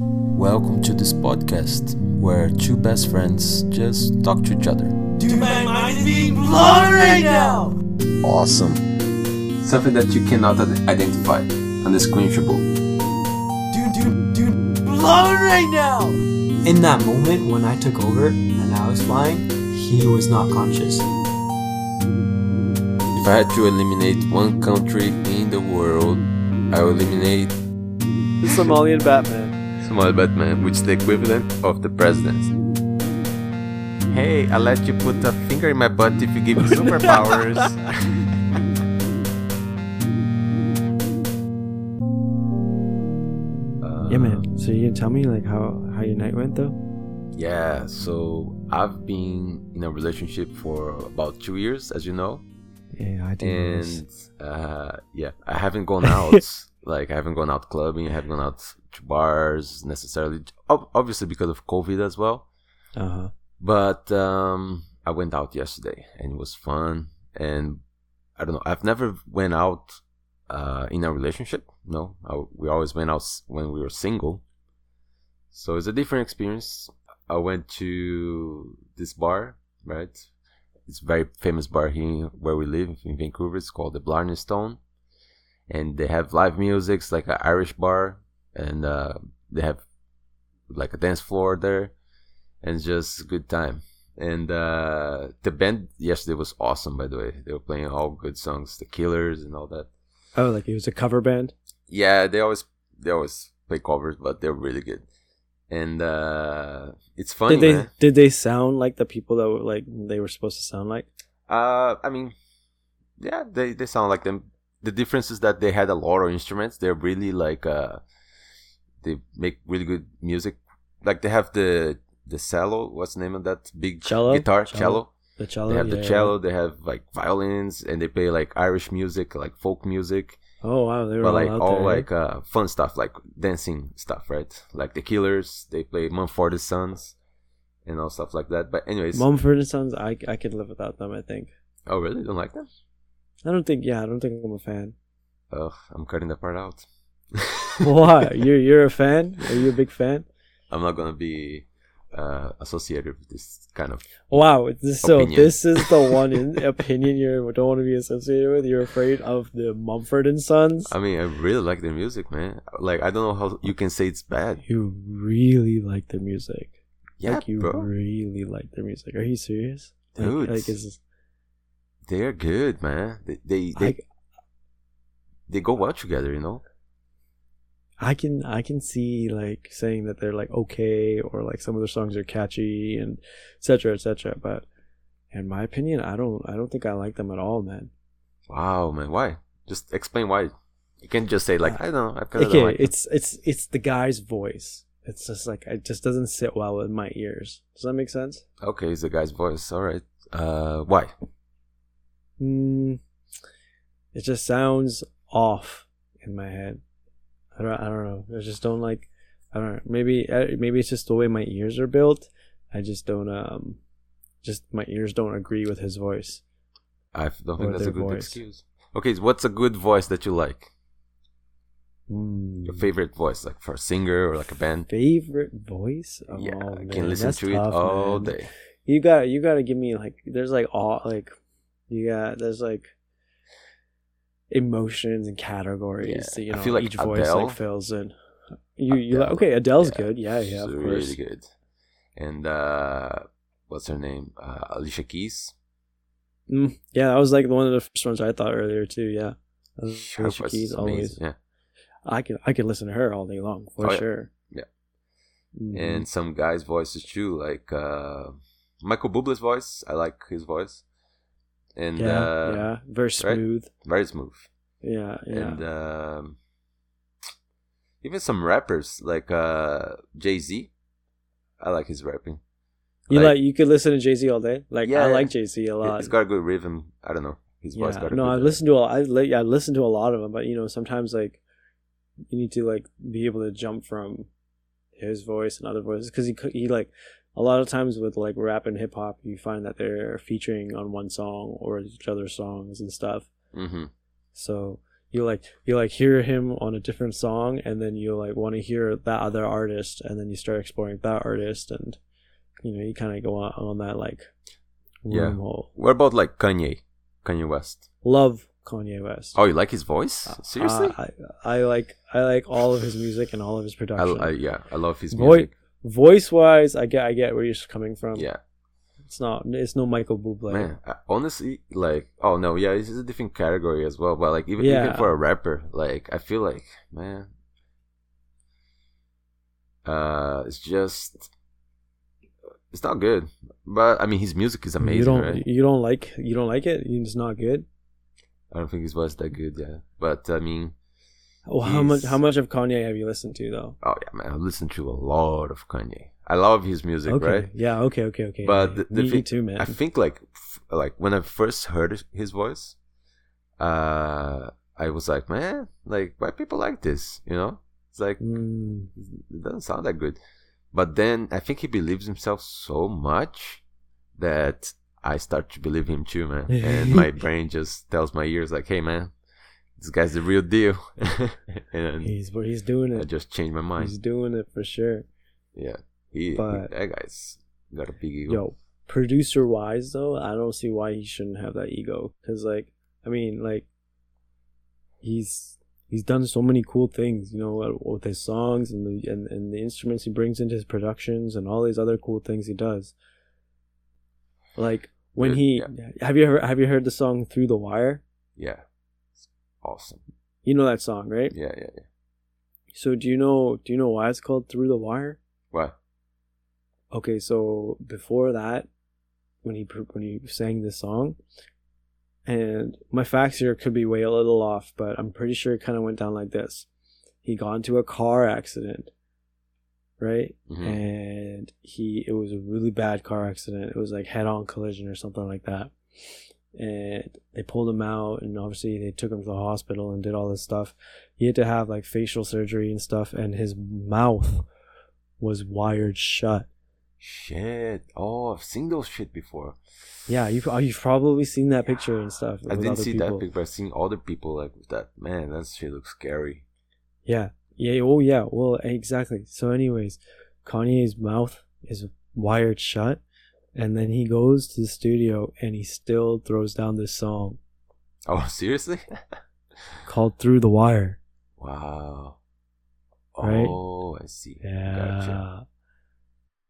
Welcome to this podcast where two best friends just talk to each other. Dude, my mind is being blown right now! Awesome. Something that you cannot identify, undescribable. Dude, dude, dude, blown right now! In that moment when I took over and I was flying, he was not conscious. If I had to eliminate one country in the world, I would eliminate The Somalian Batman. Small Batman, which is the equivalent of the president. Hey, I'll let you put a finger in my butt if you give me superpowers. Yeah, man. So you can tell me like how how your night went though? Yeah, so I've been in a relationship for about two years, as you know, Yeah, I did. and uh, yeah, I haven't gone out. like, I haven't gone out clubbing. I haven't gone out to bars necessarily. Obviously, because of COVID as well. Uh huh. But um, I went out yesterday, and it was fun. And I don't know. I've never went out uh, in a relationship. No, I, we always went out when we were single. So it's a different experience. I went to this bar, right? It's a very famous bar here where we live in Vancouver. It's called the Blarney Stone, and they have live music. It's like an Irish bar, and uh, they have like a dance floor there, and just good time. And uh, the band yesterday was awesome. By the way, they were playing all good songs, The Killers and all that. Oh, like it was a cover band. Yeah, they always they always play covers, but they're really good. And uh it's funny, did they man. did they sound like the people that were like they were supposed to sound like? Uh, I mean, yeah, they they sound like them. The difference is that they had a lot of instruments. They're really like uh, they make really good music. Like they have the the cello. What's the name of that big Cello? guitar? Cello. Cello. The cello. They have the yeah. cello. They have like violins, and they play like Irish music, like folk music. Oh wow, they were but all like out all there. eh? like uh fun stuff like dancing stuff right like the killers they play mumford and sons and all stuff like that but anyways Mumford and Sons. I I could live without them. I think. oh really don't like them I don't think. Yeah, I don't think I'm a fan. oh i'm cutting that part out Why? You're you're a fan? Are you a big fan? i'm not gonna be uh associated with this kind of Wow, this, so this is the one in, opinion you don't want to be associated with. You're afraid of the Mumford and Sons. i mean i really like their music man like i don't know how you can say it's bad You really like their music. yeah like you bro really like their music. Are you serious? Like, Dude. like is they're good man they they they, I, they go well together you know I can I can see like saying that they're like okay or like some of their songs are catchy and etc etc. But in my opinion, I don't I don't think I like them at all, man. wow man why just explain why you can't just say like i don't know i kind of Okay, like it's it's it's the guy's voice. It's just like it just doesn't sit well with my ears. Does that make sense? Okay, it's the guy's voice. All right. Uh, why? Mm, it just sounds off in my head. I don't. I don't know. I just don't like. I don't know. Maybe. uh, Maybe it's just the way my ears are built. I just don't. Um, just my ears don't agree with his voice. I don't think that's a good voice. excuse. Okay, so what's a good voice that you like? Mm. Your favorite voice, like for a singer or like a band? favorite voice? Oh, yeah, I man, can listen to it all man. day. You got. You got to give me like. There's like all like. You got. There's like. Emotions and categories. Yeah, that, you I know, feel like each voice like fills in. You you like, okay? Adele's Yeah, good. Yeah, yeah, of course. really good. And uh, what's her name? Uh, Alicia Keys. Mm, yeah, that was like one of the first ones I thought earlier too. Yeah, Alicia Keys always. Yeah. I can I can listen to her all day long for Oh, yeah. sure. Yeah. Mhm. And some guys' voices too, like uh, Michael Bublé's voice. I like his voice. And yeah, uh, yeah, very right? smooth. very smooth. Yeah, yeah. and um, even some rappers like uh, Jay Z. I like his rapping. you like you could listen to Jay Z all day. Like Yeah, I like Jay Z a lot. He's got a good rhythm. I don't know. His voice yeah, got a no, good I rhythm. listen to a, I li- I listen to a lot of them, but you know sometimes like you need to like be able to jump from his voice and other voices because he he like a lot of times with like rap and hip hop you find that they're featuring on one song or each other's songs and stuff. Mm-hmm. So you like you like hear him on a different song and then you like want to hear that other artist and then you start exploring that artist and you know you kind of go on, on that like Yeah. wormhole. What about like Kanye? Kanye West. love kanye west Oh, you like his voice? Seriously? Uh, I, I like i like all of his music and all of his production I, yeah, I love his music. Voice wise i get i get where you're coming from Yeah, it's not it's no michael bublé man. I, honestly, like, oh no, yeah, this is a different category as well. But like, even Yeah. even for a rapper, like, I feel like, man, uh, it's just, it's not good. But I mean, his music is amazing, you don't right? you don't like you don't like it it's not good I don't think his voice that good, yeah. But I mean, well, how much how much of kanye have you listened to though oh yeah, man, I've listened to a lot of Kanye. I love his music, okay right? yeah okay okay okay But yeah. the- the me thing- too man I think like f- like when I first heard his voice, uh, I was like, man, like why people like this? You know, it's like Mm, it doesn't sound that good. But then I think he believes himself so much that I start to believe him too, man. And my brain just tells my ears like, hey, man, this guy's the real deal. and he's he's doing it. I just changed my mind. he's doing it for sure Yeah, he, he But- that guy's got a big ego. yo producer wise though i don't see why he shouldn't have that ego because like i mean like he's he's done so many cool things you know with- his songs and the and, and the instruments he brings into his productions and all these other cool things he does like when he have you heard have you heard the song through the wire Yeah, awesome. you know that song right Yeah, yeah, yeah. so do you know do you know why it's called through the wire What? Okay, so before that, when he when he sang this song, and my facts here could be way a little off, but I'm pretty sure it kind of went down like this: he got into a car accident, right? Mhm. And he it was a really bad car accident. It was like head on collision or something like that. And they pulled him out, and obviously they took him to the hospital and did all this stuff. He had to have like facial surgery and stuff, and his mouth was wired shut. Shit. Oh, I've seen those shit before. Yeah, you've uh, you've probably seen that picture and stuff. I didn't see people. that picture. I've seen other people like that. Man, that shit looks scary. Yeah, yeah. Oh, yeah. Well, exactly. So, anyways, Kanye's mouth is wired shut, and then he goes to the studio and he still throws down this song Oh, seriously? called "Through the Wire." wow. Right? Oh, I see. Yeah. Gotcha.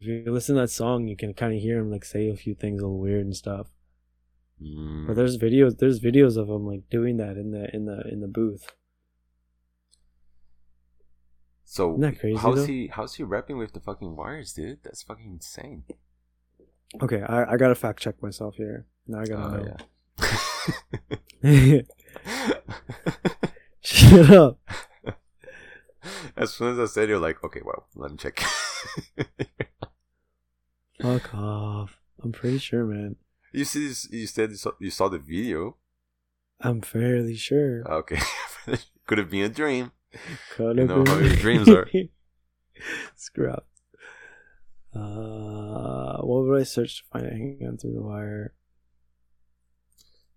If you listen to that song, you can kind of hear him like say a few things a little weird and stuff. Mm. But there's videos, there's videos of him like doing that in the in the in the booth. so Isn't that crazy, how's though? he? How's he rapping with the fucking wires, dude? That's fucking insane. Okay, I, I gotta fact check myself here. Now I gotta Oh know. yeah. Shut up. as soon as I said, you're like, okay, well, let me check. Fuck off. I'm pretty sure, man. you see, this, you said you saw, you saw the video. I'm fairly sure. Okay, could have been a dream. Could you have know been. how your dreams are. Screw up. Uh, what would I search to find it hanging through the wire?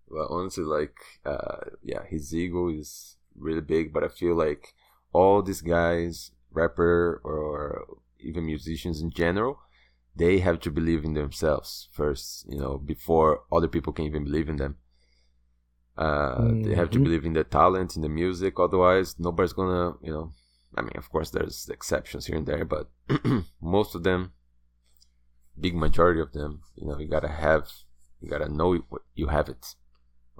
Well, honestly, like, uh, yeah, his ego is really big, but I feel like all these guys, rapper or even musicians in general, they have to believe in themselves first, you know, before other people can even believe in them. Uh, They have to Mhm. believe in their talent, in the music. Otherwise, nobody's gonna, you know. I mean, of course, there's exceptions here and there, but most of them, big majority of them, you know, you gotta have, you gotta know you have it.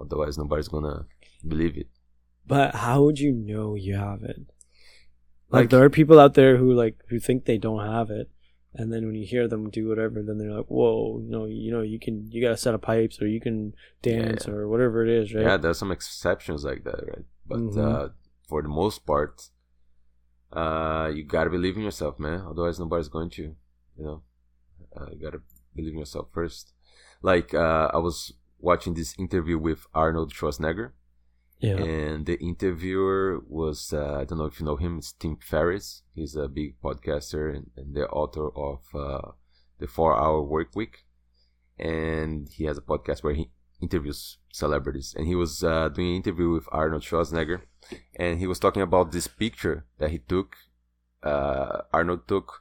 Otherwise, nobody's gonna believe it. But how would you know you have it? Like, Like- there are people out there who like who think they don't have it, and then when you hear them do whatever, then they're like, "Whoa, you know, you know, you can, you got a set of pipes, or you can dance, Yeah. or whatever it is, right?" Yeah, there's some exceptions like that, right? But Mhm. uh, for the most part, uh, you gotta believe in yourself, man. Otherwise, nobody's going to. You know, uh, you gotta believe in yourself first. Like uh, I was watching this interview with Arnold Schwarzenegger, yeah. and the interviewer was uh, I don't know if you know him. It's Tim Ferriss. He's a big podcaster and, and the author of uh, the Four Hour Work Week, and he has a podcast where he interviews celebrities, and he was uh, doing an interview with Arnold Schwarzenegger, and he was talking about this picture that he took. Uh, Arnold took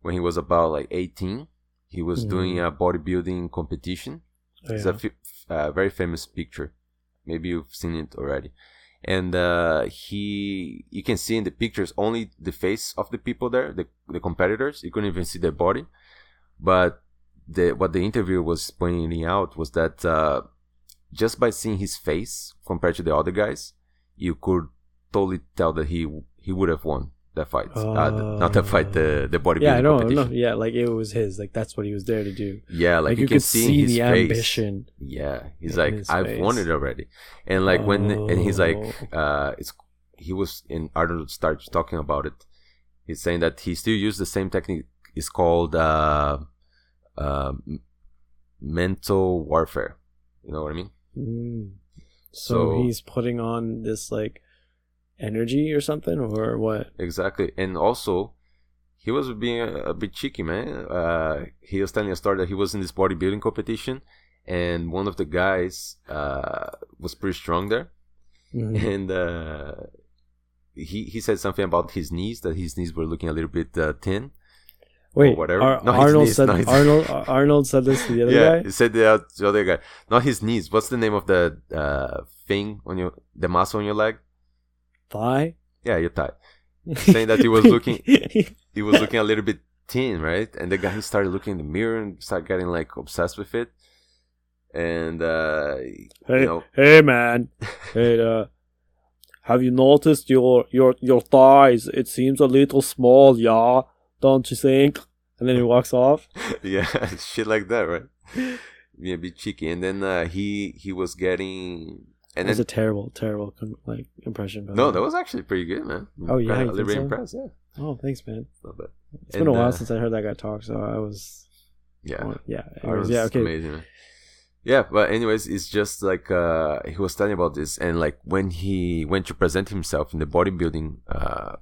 when he was about like 18. He was Mhm. doing a bodybuilding competition. Oh, It's yeah. a f- uh, very famous picture. Maybe you've seen it already. And uh, he, you can see in the pictures only the face of the people there, the the competitors. You couldn't even see their body. But the what the interviewer was pointing out was that uh, just by seeing his face compared to the other guys, you could totally tell that he he would have won that fight. uh, the- not the fight, the the bodybuilding yeah, I know, competition. no, yeah, like it was his, like that's what he was there to do. Yeah, like, Like, you, you, can could see, the face. ambition. Yeah, he's like, I've won it already, and like when and he's like, Oh. uh, it's he was in Arnold starts talking about it. He's saying that he still used the same technique. It's called uh, uh, mental warfare. You know what I mean? Mm. So, So- he's putting on this like energy or something, or what? Exactly, and also he was being a, a bit cheeky, man. Uh, he was telling a story that he was in this bodybuilding competition, and one of the guys uh, was pretty strong there. Mhm. and uh, he he said something about his knees that his knees were looking a little bit uh, thin. Wait, whatever. Ar- his Arnold knees, said his- Arnold Arnold said this to the other yeah, guy. he said the, the other guy, not his knees. What's the name of the uh, thing on your the muscle on your leg? Thigh. Yeah, your thigh. Saying that he was looking- He was looking a little bit thin, right? And the guy he started looking in the mirror and started getting like obsessed with it. And uh, hey, you know, hey, man. hey, uh, have you noticed your your your thighs? It seems a little small, yeah. Don't you think? And then he walks off. yeah, shit like that, right? Yeah, a bit cheeky. And then uh, he he was getting and That's then a terrible, terrible like impression. no, way. that was actually pretty good, man. Oh, yeah, Kinda you a little think bit so? impressed. Yeah, Oh, thanks, man. not bad. It's been a while uh, since I heard that guy talk, so I was. Yeah, oh, yeah. It Anyways, was yeah. Okay. amazing. Man. Yeah, but anyways, it's just like uh, he was telling about this, and like when he went to present himself in the bodybuilding, uh,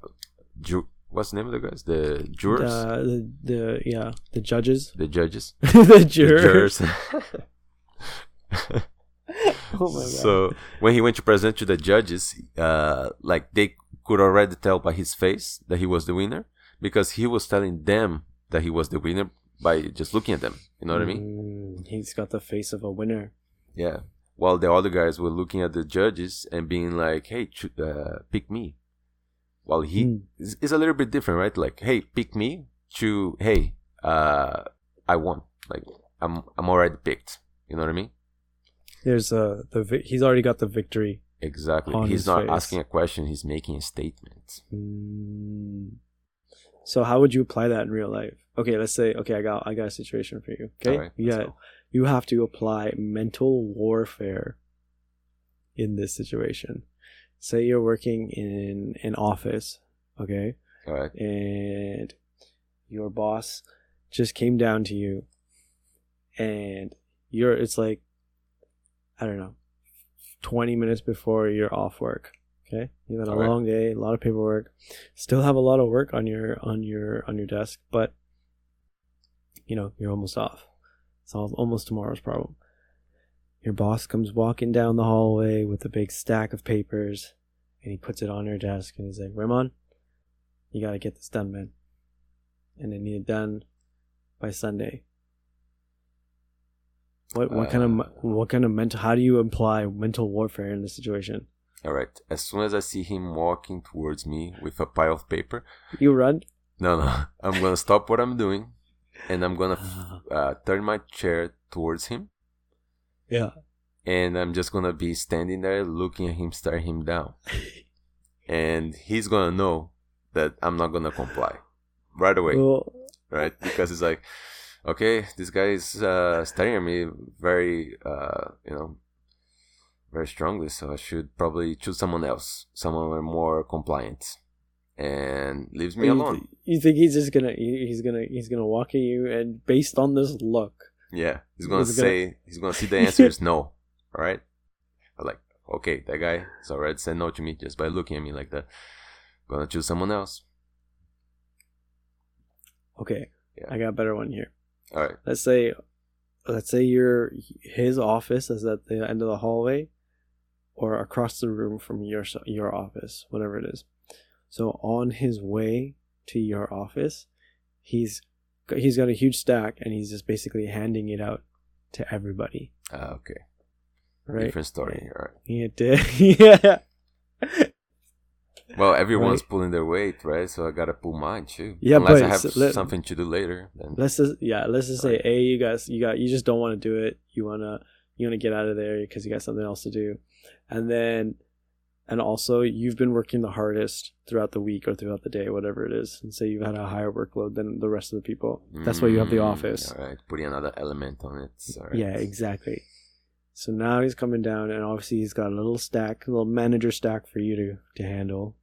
ju- what's the name of the guys? The jurors, Uh, the the yeah the judges the judges, the the jurors. oh my god. so when he went to present to the judges, uh, like they could already tell by his face that he was the winner because he was telling them that he was the winner by just looking at them. You know what I mean? Mm, he's got the face of a winner. Yeah. While the other guys were looking at the judges and being like, "Hey, uh, pick me." While he Mm. is is a little bit different, right? Like, "Hey, pick me." To, "Hey, uh, I won." Like, I'm I'm already picked. You know what I mean? There's uh the vi- he's already got the victory. Exactly. He's not face. asking a question. He's making a statement. Mm. So how would you apply that in real life? Okay, let's say okay, I got I got a situation for you. Okay, let's go. you have to apply mental warfare in this situation. Say you're working in an office, okay, All right. and your boss just came down to you, and you're it's like I don't know, twenty minutes before you're off work. Okay, you've had a long day, a lot of paperwork, still have a lot of work on your on your on your desk, but you know you're almost off. It's all, almost tomorrow's problem. Your boss comes walking down the hallway with a big stack of papers, and he puts it on her desk, and he's like, "Raymond, you gotta get this done, man, and I need it done by Sunday." What what kind of Uh, what kind of mental? How do you imply mental warfare in this situation? All right. As soon as I see him walking towards me with a pile of paper, You run. no, no, I'm gonna stop what I'm doing, and I'm gonna uh, turn my chair towards him, Yeah. and I'm just gonna be standing there looking at him, staring him down, and he's gonna know that I'm not gonna comply right away, Well, right? Because it's like, okay, this guy is uh, staring at me very, uh, you know, very strongly, so I should probably choose someone else, someone more compliant, and leaves me you, alone. th- you think he's just gonna he's gonna he's gonna walk at you and based on this look, Yeah, he's gonna He's gonna- say he's gonna see the answer is no. All right, I'm like okay, that guy is already said no to me just by looking at me like that. I'm Gonna choose someone else. okay, Yeah. I got a better one here. All right, Let's say, let's say your his office is at the end of the hallway, or across the room from your your office, whatever it is. So on his way to your office, he's got- he's got a huge stack, and he's just basically handing it out to everybody. Ah, okay. Right? Different story. All right. He did. yeah. Well, everyone's pulling their weight, right? So I gotta pull mine too. Yeah, Unless but I have s- let- something to do later. Then Let's just yeah. Let's just say, a you guys you got you just don't want to do it. You wanna you wanna get out of there because you got something else to do, and then and also you've been working the hardest throughout the week or throughout the day, whatever it is, and say you've had a higher workload than the rest of the people. That's why you have the Mm, office. All right, putting another element on it. Right. Yeah, exactly. So now he's coming down, and obviously he's got a little stack, a little manager stack for you to to handle.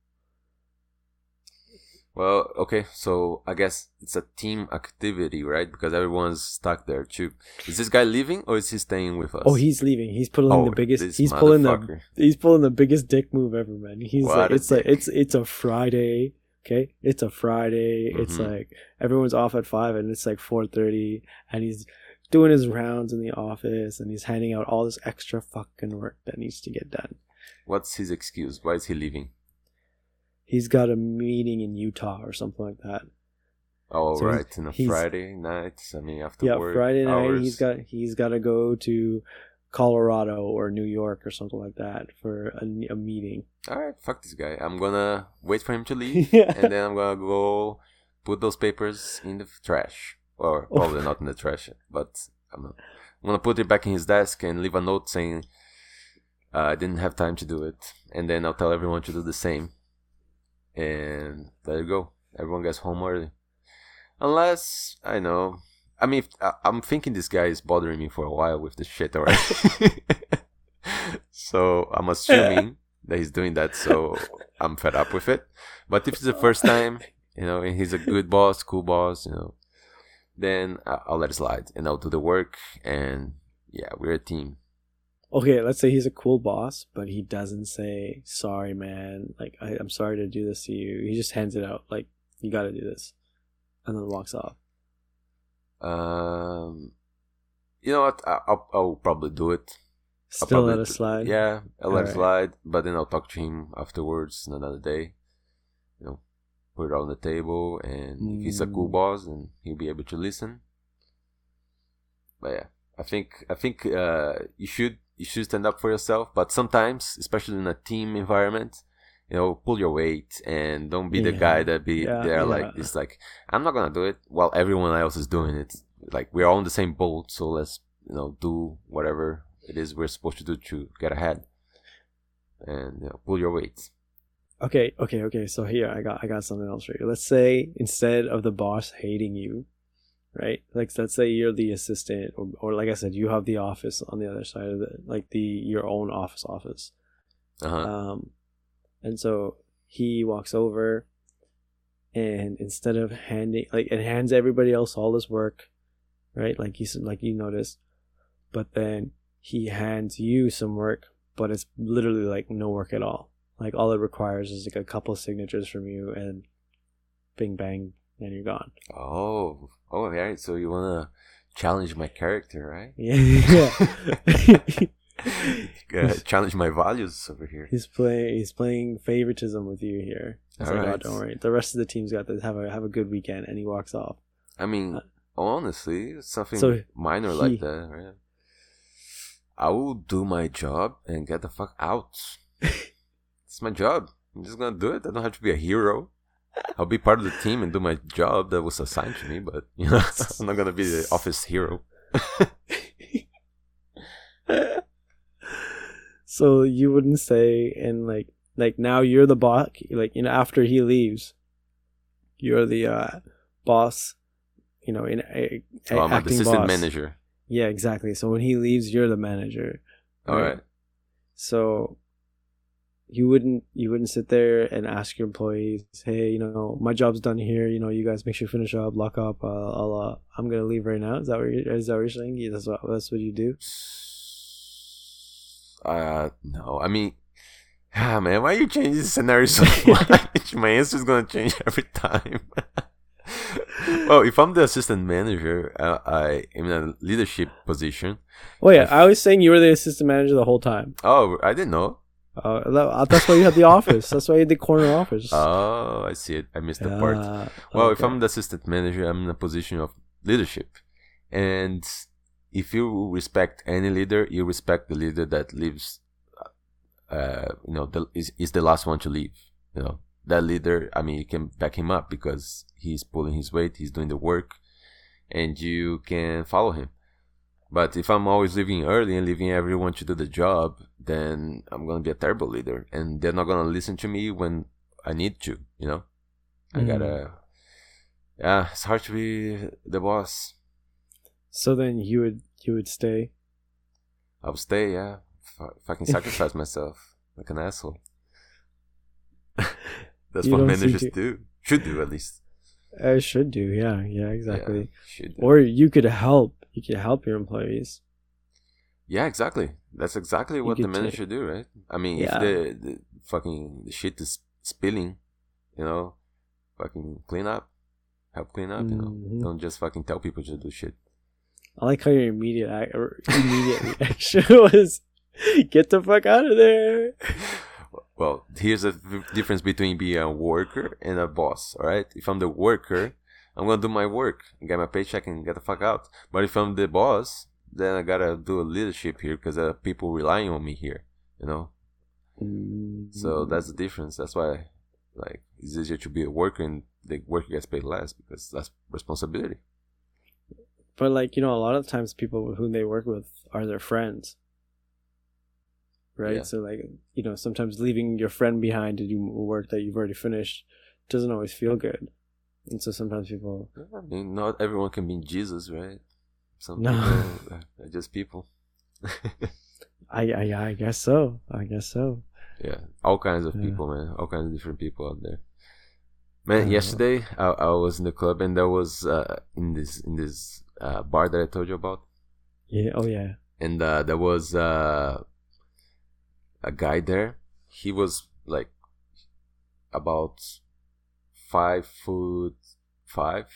Well, okay, so I guess it's a team activity, right? Because everyone's stuck there too. Is this guy leaving or is he staying with us? Oh, he's leaving. He's pulling Oh, the biggest. He's pulling the he's pulling the biggest dick move ever, man. He's What like, it's like it's it's a Friday. Okay, it's a Friday. It's Mhm. like everyone's off at five, and it's like four thirty, and he's doing his rounds in the office, and he's handing out all this extra fucking work that needs to get done. What's his excuse? Why is he leaving? He's got a meeting in Utah or something like that. Oh, So right, in a Friday night. I mean, after yeah, work Friday night. hours. He's got he's got to go to Colorado or New York or something like that for a, a meeting. All right, fuck this guy. I'm gonna wait for him to leave, Yeah. and then I'm gonna go put those papers in the trash, or probably not in the trash, but I'm gonna, I'm gonna put it back in his desk and leave a note saying uh, I didn't have time to do it, and then I'll tell everyone to do the same, and there you go. Everyone gets home early, unless I know. I mean, I, I'm thinking this guy is bothering me for a while with this shit already. so I'm assuming that he's doing that. So I'm fed up with it. But if it's the first time, you know, and he's a good boss, cool boss, you know, then I'll let it slide and I'll do the work. And yeah, we're a team. okay, let's say he's a cool boss, but he doesn't say sorry, man. Like I, I'm sorry to do this to you. He just hands it out, like you got to do this, and then walks off. Um, you know what? I- I'll, I'll probably do it. I'll Still let it slide. Yeah, I'll let it slide. But then I'll talk to him afterwards another day. Put it on the table, and if he's a cool Mm. boss, then he'll be able to listen. But yeah, I think I think uh, you should you should stand up for yourself. But sometimes, especially in a team environment, you know, pull your weight and don't be the guy that be Yeah, there yeah. like it's like I'm not gonna do it while everyone else is doing it. Like we're all in the same boat, so let's you know do whatever it is we're supposed to do to get ahead. And you know, pull your weight. Okay, okay, okay. So here I got I got something else for you. Let's say instead of the boss hating you, right? Like let's say you're the assistant, or, or like I said, you have the office on the other side of the like the your own office office. Uh huh. Um, and so he walks over, and instead of handing like and hands everybody else all this work, right? Like you said, like you noticed, but then he hands you some work, but it's literally like no work at all. Like all it requires is like a couple signatures from you, and bing bang, and you're gone. Oh, oh, right. So you wanna challenge my character, right? Yeah, Uh, challenge my values over here. he's playing. He's playing favoritism with you here. He's like, oh, Alright. don't worry. The rest of the team's got this. Have a have a good weekend, and he walks off. I mean, honestly, it's something So minor he- like that, right? I will do my job and get the fuck out. it's my job. I'm just gonna do it. I don't have to be a hero. I'll be part of the team and do my job that was assigned to me, but you know, I'm not gonna be the office hero. so you wouldn't say and like like now you're the boss like you know after he leaves you're the uh boss you know in a, a Oh, I'm acting assistant boss. manager. yeah exactly so when he leaves you're the manager All right. so you wouldn't you wouldn't sit there and ask your employees hey you know my job's done here you know you guys make sure you finish up lock up uh, I'll uh, I'm gonna leave right now is that what you're, is that what you're saying yeah, that's what that's what you do Uh, no. I mean, ah, man, why are you changing the scenario so much? My answer is gonna change every time. well, if I'm the assistant manager, uh, I am in a leadership position. Oh yeah, I was saying you were the assistant manager the whole time. Oh, I didn't know. Uh, that- that's why you had the office. That's why you had the corner office. Oh, I see it. I missed the part. Well, if. I'm the assistant manager, I'm in a position of leadership. And if you respect any leader, you respect the leader that leaves, uh, you know, the, is, is the last one to leave. You know, that leader, I mean, you can back him up because he's pulling his weight, he's doing the work, and you can follow him. But if I'm always leaving early and leaving everyone to do the job, then I'm gonna be a terrible leader, and they're not gonna listen to me when I need to. You know, I Mm. gotta. Yeah, it's hard to be the boss. so then you would you would stay. I'll stay. Yeah, if I can sacrifice myself like an asshole. That's You what managers to- do. Should do at least. I should do. Yeah, yeah, Yeah, exactly. should do. Or you could help. You could help your employees. Yeah, exactly. That's exactly what the get should do, right? I mean, Yeah. if the, the fucking the shit is spilling, you know, fucking clean up, help clean up. You know, Mhm. don't just fucking tell people to do shit. I like how your immediate ac- or immediate reaction was, "Get the fuck out of there." Well, here's the difference between being a worker and a boss. All right, if I'm the worker, I'm gonna do my work, get my paycheck, and get the fuck out. But if I'm the boss, then I gotta do a leadership here because there are people relying on me here. You know, Mm. So that's the difference. That's why, like, it's easier to be a worker and the worker gets paid less because that's responsibility. But like you know, a lot of times people whom they work with are their friends, right? Yeah. So like you know, sometimes leaving your friend behind to do work that you've already finished doesn't always feel good, and so sometimes people. I mean, not everyone can be Jesus, right? Some No. people are just people. I, I I guess so. I guess so. yeah, all kinds of Yeah. people, man. All kinds of different people out there. Man, Uh, yesterday I, I was in the club and there was uh, in this in this uh, bar that I told you about, Yeah. Oh yeah. and uh, there was uh, a guy there. He was like about five foot five,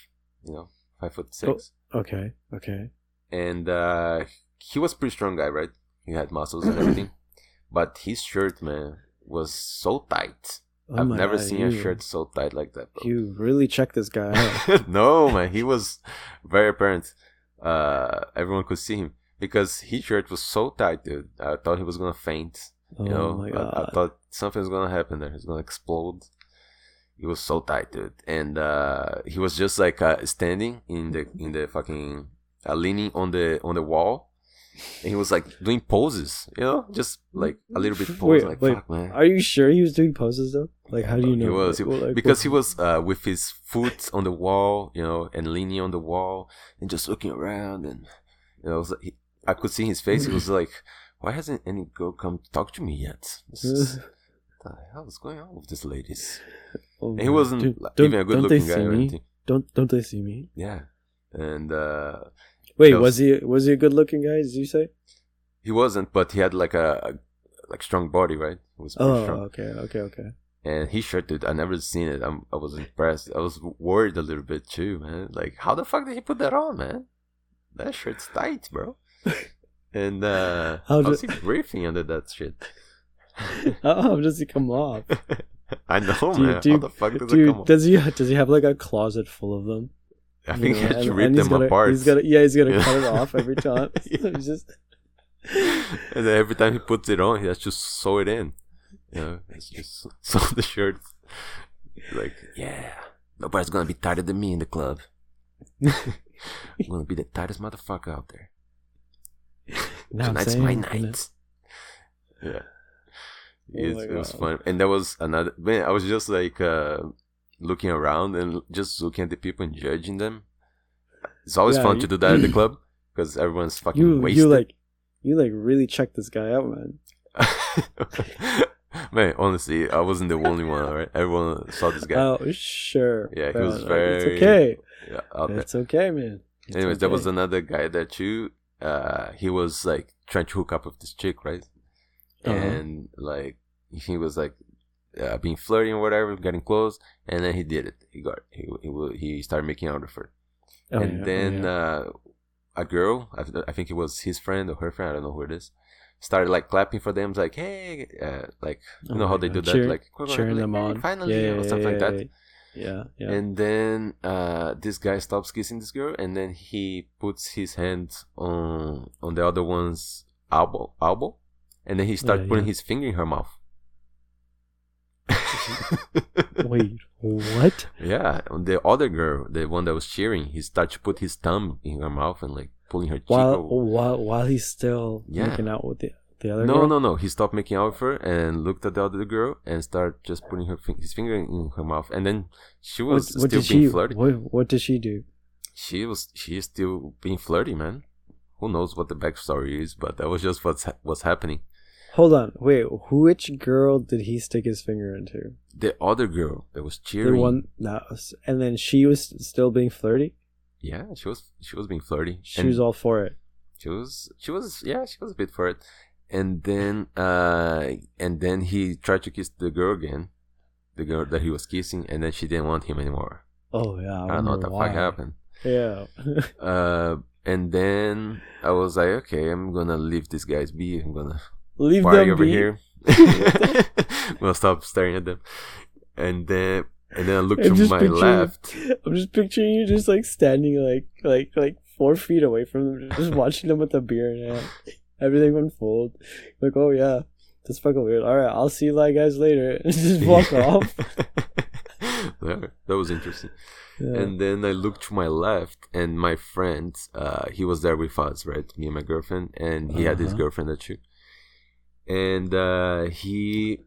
you know, five foot six, Okay. Okay. And uh, he was pretty strong guy, right? He had muscles and everything, but his shirt, man, was so tight. Oh I've never God, seen a shirt so tight like that, bro. You really checked this guy out. no, man, he was very apparent. Uh, everyone could see him because his shirt was so tight, dude. I thought he was gonna faint. Oh You know, my I, god. I thought something was gonna happen there. He's gonna explode. He was so tight, dude, and uh, he was just like uh, standing in the in the fucking uh, leaning on the on the wall, and he was like doing poses, you know, just like a little bit pose, Wait, like wait, fuck, man. Are you sure he was doing poses though? Like, how do you He know? was, he- Like, like, because he was uh, with his foot on the wall, you know, and leaning on the wall and just looking around, and you know, was like, he, I could see his face. He was like, "Why hasn't any girl come talk to me yet? What the hell is going on with these ladies?" Oh And he wasn't like, even a good-looking guy or anything. Don't don't they see me? Yeah, and uh, Wait, was was- he was he a good looking guy? Did you say? he wasn't, but he had like a, a like strong body, right? He was pretty Oh, strong. okay, okay, okay. And he shirt, dude, I never seen it. I'm, I was impressed. I was worried a little bit too, man. Like, how the fuck did he put that on, man? That shirt's tight, bro. and uh, How did- he breathing under that shit? How, does he come off? I know, Do man. do how the fuck does it come on? does he does he have like a closet full of them? I You think know, he had and- to and rip them gotta- apart. He's gonna yeah, he's gonna Yeah. cut it off every time. Yeah. Just and then every time he puts it on, he has to sew it in. You know, it's just sew the shirt. Like, yeah, nobody's gonna be tighter than me in the club. I'm gonna be the tightest motherfucker out there. I'm Tonight's saying, my night. Yeah. Oh my it was fun. And there was another man, I was just like uh looking around and just looking at the people and judging them. It's always Yeah, fun you- to do that at the club because everyone's fucking you wasted. you like you like really check this guy out, man. man, honestly, I wasn't the only one, alright? Everyone saw this guy. Oh sure. Yeah, he was very- It's okay. yeah, out there. It's okay, man. It's Anyways, there was another guy there too. Uh, he was like trying to hook up with this chick, right? Uh-huh. And like he was like uh, being flirting or whatever, getting close, and then he did it. He got he he, he started making out with her, Oh, and yeah, oh, then yeah. uh, a girl, I, I think it was his friend or her friend, I don't know who it is, started like clapping for them, like hey, uh, like you Oh know how they God. do that, Cheer- like cheering like, them "Hey, on. finally, yeah, or yeah, something like that. Yeah, yeah. And then uh, this guy stops kissing this girl, and then he puts his hand on on the other one's elbow, elbow, and then he starts Yeah, putting yeah. his finger in her mouth. Wait, what? Yeah, the other girl, the one that was cheering, he started to put his thumb in her mouth and like pulling her cheek. While over. while while he's still Yeah. making out with the the other No, girl? no, no. No. He stopped making out with her and looked at the other girl and started just putting her fin- his finger in her mouth. And then she was what still did being she? flirty. What, what did she do? She was she is still being flirty, man. Who knows what the backstory is? But that was just what's ha- what's happening. Hold on, wait. Which girl did he stick his finger into? The other girl that was cheering. The one that was, and then she was still being flirty. Yeah, she was she was being flirty. She And- was all for it. she was she was yeah she was a bit for it and then uh and then he tried to kiss the girl again the girl that he was kissing and then she didn't want him anymore Oh yeah, i, don't know what the wonder fuck happened Yeah. uh and then i was like okay i'm gonna leave these guys be i'm gonna Leave party them over be. here i'm gonna stop staring at them and then and then i looked I'm to my left I'm just picturing you just like standing like like like four feet away from them, just watching them with a beer in hand. Everything unfold. Like, oh yeah, that's fucking weird. All right, I'll see you like guys later. and just walk off. yeah, that was interesting Yeah. And then I looked to my left, and my friend, uh, he was there with us, right? Me and my girlfriend, and he had his Uh-huh. girlfriend there too. And uh, he,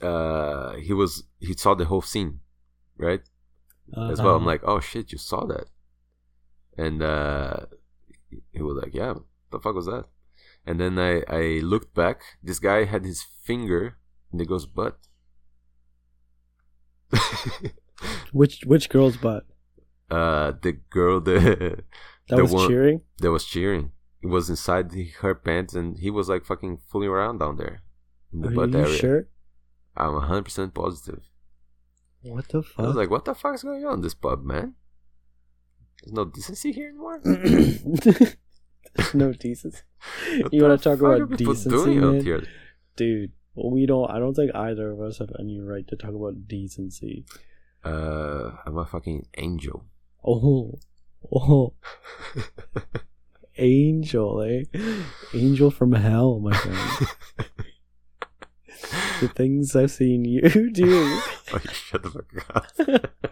uh, he was he saw the whole scene, right? As well. I'm Uh-huh. like, oh shit, you saw that? And uh, he was like, yeah, the fuck was that? And then I I looked back. This guy had his finger in the girl's butt. which which girl's butt uh, the girl the that The was one- cheering? that was cheering. It was inside the, her pants, and he was like fucking fooling around down there in the Are butt you area. sure? I'm 100 percent positive. What the fuck? I was like, "What the fuck is going on in this pub, man? There's no decency here anymore." There's no decency, You wanna talk about decency, man? here? dude. We don't. I don't think either of us have any right to talk about decency. Uh, I'm a fucking angel. Oh, oh, angel, eh? Angel from hell, my friend. the things I've seen you do. oh, you shut the fuck up.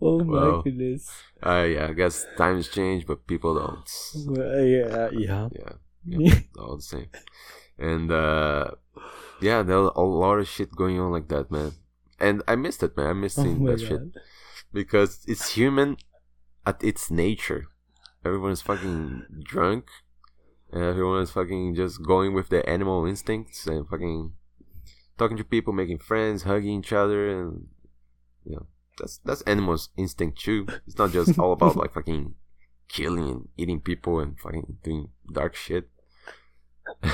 Oh my Wow. goodness. uh, yeah, I guess times change, but people don't. Well, yeah, yeah. Yeah, yeah, all the same. And uh, yeah, there was a lot of shit going on like that, man. And I missed it, man. I missed Oh seeing my that shit god. Because it's human at its nature. Everyone's fucking drunk, and everyone is fucking just going with their animal instincts and fucking talking to people, making friends, hugging each other, and you know that's that's animals instinct too. It's not just all about like fucking killing and eating people and fucking doing dark shit.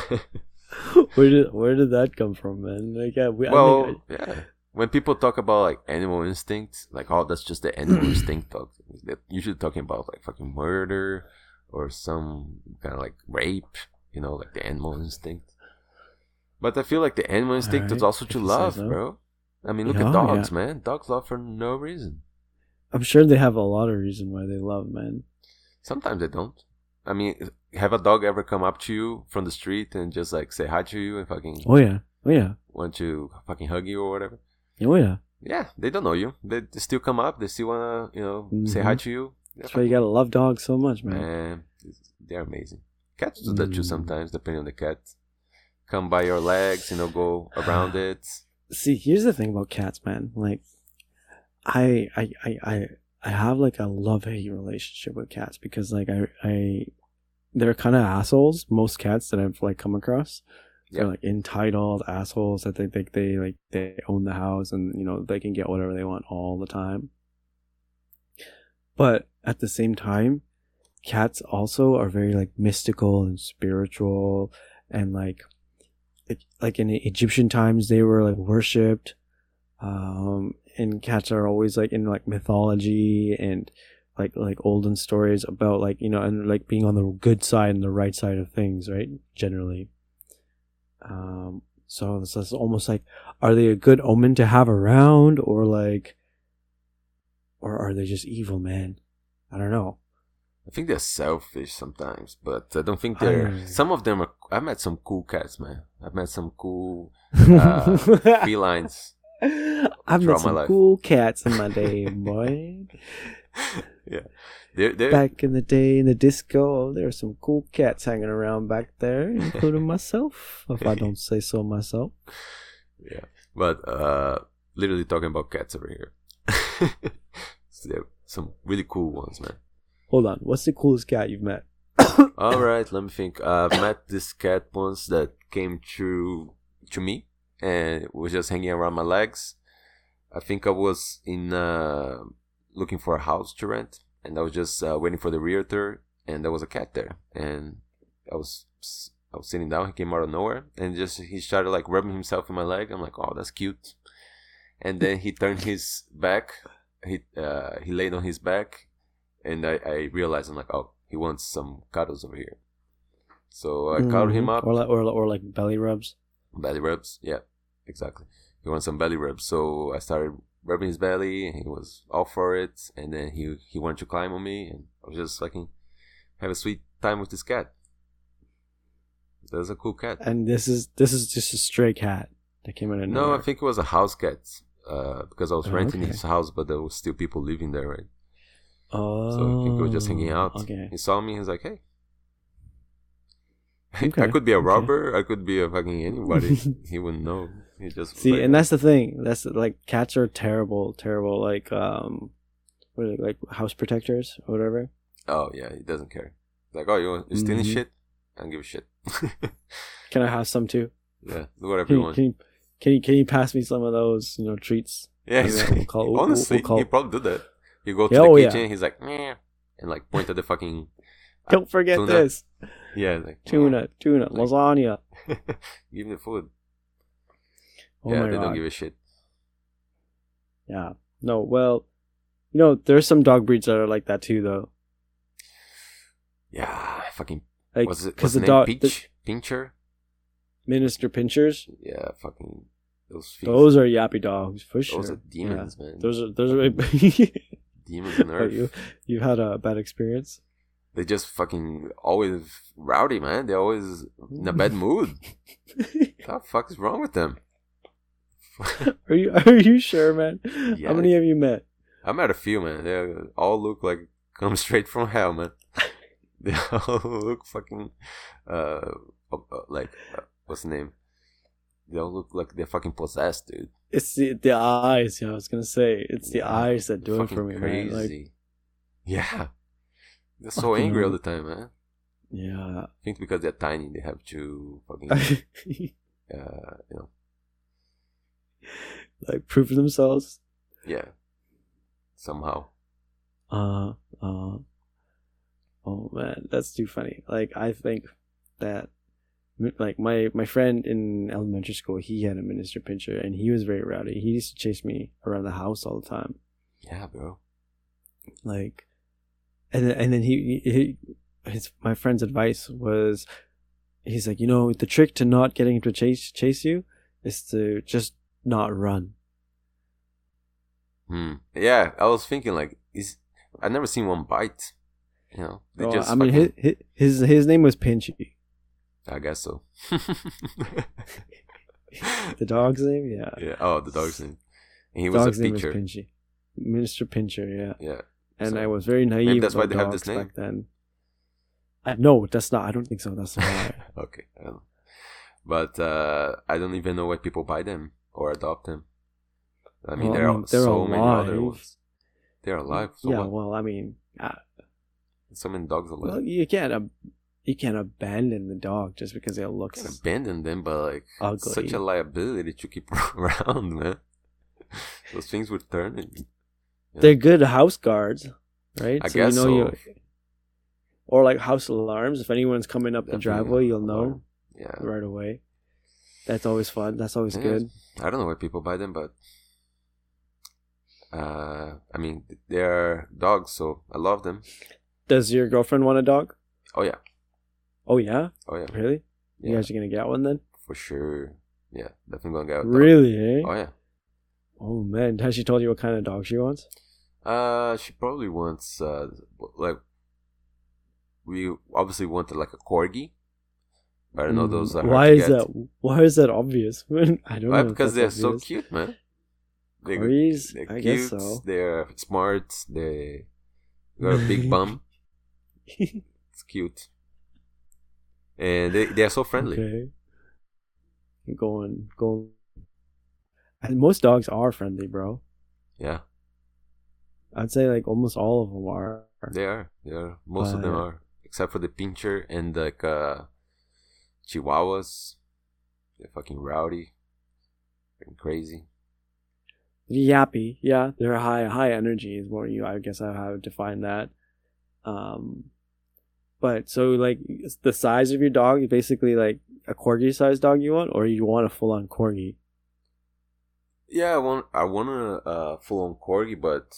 Where did where did that come from, man? Like, yeah, we, I well, think yeah. When people talk about like animal instincts, like oh, that's just the animal instinct talk. They're usually talking about like fucking murder or some kind of like rape, you know, like the animal instinct. But I feel like the animal instinct is also to love, so. bro. I mean, look Yeah, oh, at dogs, yeah. man. Dogs love for no reason. I'm sure they have a lot of reason why they love, man. Sometimes they don't. I mean, have a dog ever come up to you from the street and just like say hi to you and fucking Oh yeah, oh yeah, want to fucking hug you or whatever? Oh yeah. Yeah, they don't know you. They, still come up. They still wanna, you know, say hi to you. That's why you gotta love dogs so much, man. Man, they're amazing. Cats do that too Mm. sometimes, depending on the cat. Come by your legs, you know, go around it. See, here's the thing about cats, man. Like, I, I, I, I, I have like a love hate relationship with cats because like I, I, they're kind of assholes. Most cats that I've like come across, they're like entitled assholes that they think they like they own the house and you know they can get whatever they want all the time. But at the same time, cats also are very like mystical and spiritual and like like in Egyptian times they were like worshipped. Um, and cats are always like in like mythology and like like olden stories about like you know and like being on the good side and the right side of things, right? Generally. Um, so it's it's almost like, are they a good omen to have around, or like, or are they just evil, man? I don't know. I think they're selfish sometimes, but I don't think they're. Some of them are. I met some cool cats, man. I've met some cool uh, felines. I've met some cool cats in my day, boy. yeah, they're, they're Back in the day in the disco, there were some cool cats hanging around back there, including myself, if I don't say so myself. yeah, but uh, literally talking about cats over here. so some really cool ones, man. Hold on, what's the coolest cat you've met? All right, let me think. I've met this cat once that came to to me and was just hanging around my legs. I think I was in uh, looking for a house to rent, and I was just uh, waiting for the realtor, and there was a cat there, and I was I was sitting down. He came out of nowhere, and just he started like rubbing himself in my leg. I'm like, oh, that's cute. And then he turned his back. He uh, he laid on his back, and I, I realized I'm like, oh, he wants some cuddles over here. So I cuddled him Mhm. up, or like or, or like belly rubs. belly rubs. Yeah, exactly. He wants some belly rubs. So I started rubbing his belly, and he was all for it. And then he he wanted to climb on me, and I was just fucking have a sweet time with this cat. That's a cool cat. And this is this is just a stray cat that came in and No, I think it was a house cat. Uh, because I was Oh, renting okay. his house, but there was still people living there, right? Oh, So I think we were just hanging out. Okay. He saw me. He's like, "Hey." Okay, I could be a okay. robber. I could be a fucking anybody. he wouldn't know. He just See, like, and that's the thing. That's like cats are terrible, terrible. Like um, what are they, like house protectors or whatever. oh yeah, he doesn't care. Like, oh, you you stealing Mhm. shit? I don't give a shit. Can I have some too? yeah, whatever Can you you, want. can you can you can you pass me some of those you know treats? yeah, we'll call- we'll- honestly, we'll he probably do that. You go to Yeah, the oh, yeah. kitchen, he's like, Meh, and like point at the fucking Don't forget tuna. this yeah, like tuna, tuna, Like- lasagna. give him the food. Oh yeah, they god. don't give a shit. Yeah. No. Well, you know, there's some dog breeds that are like that too, though. Yeah, fucking. Like what's it? What's the dog, Peach, the Pincher. Minister Pinchers, Yeah, fucking those. Things. those are yappy dogs for sure. Those are Yeah. demons, man. Those are those are. demons on earth. you you've had a bad experience. They just fucking always rowdy, man. They're always in a bad mood. what the fuck is wrong with them? Are you are you sure, man? Yeah. How many have you met? I met a few, man. They all look like come straight from hell, man. They all look fucking uh, uh like uh, what's the name? They all look like they're fucking possessed, dude. It's the the eyes. Yeah, I was gonna say it's the Yeah, eyes that do it for me, man. Like, yeah, they're so angry all the time, man. yeah. I think because they're tiny, they have to fucking uh, you know, like prove themselves. yeah, somehow. Uh, uh. Oh man, that's too funny. Like I think that, like my my friend in elementary school, he had a minister pincher, and he was very rowdy. He used to chase me around the house all the time. Yeah, bro. Like, and then, and then he, he he- his my friend's advice was, he's like, you know, the trick to not getting him to chase chase you is to just not run. Hmm. Yeah, I was thinking like, is I never seen one bite. You know, they Oh, just. I mean, fucking- his, his his name was Pinchy. I guess so. The dog's name, yeah. yeah. Oh, the dog's name. And he was a name was. Pinchy. Minister Pincher, yeah. Yeah. And So, I was very naive. that's why they have this name? back then. I, no, that's not. I don't think so. That's why. Okay. I. But uh, I don't even know why people buy them or adopt them. I mean, Well, I there are mean, they're so many other ones. They're alive. So yeah. what? Well, I mean, uh, So many dogs alive. well, you can't. ab you can't abandon the dog just because it You looks abandon them, but like ugly. such a liability to keep around, man. Those things would turn. And, They're good house guards, right? I guess you so. you, or like house alarms. If anyone's coming up the driveway, you'll know. alarm. Yeah. right away. That's always fun. That's always Yeah. good. I don't know where people buy them, but uh, I mean, they're dogs, so I love them. Does your girlfriend want a dog? Oh yeah, Oh yeah, oh yeah, really? You yeah, guys are gonna get one then? for sure. Yeah, definitely gonna get dog. Really? Eh? Oh yeah. Oh man, has she told you what kind of dog she wants? Uh, she probably wants uh like we obviously wanted like a corgi. But I know those are Why is that? Why is that obvious? I don't Why? know. Because they're so cute, man. They, Corgis? they're I cute. guess so. They're smart. They got a big bum. It's cute. And they they are so friendly. Okay. Going, going. And most dogs are friendly, bro. Yeah, I'd say like almost all of them are. they are. They are. Most of them are, except for the pincher and like uh, chihuahuas. They're fucking rowdy, fucking crazy. Yappy, yeah, they're high high energy is what you I guess I have define that. Um, but so like the size of your dog, is basically like a corgi sized dog you want, or you want a full on corgi? Yeah, I want I want a uh, full on corgi, but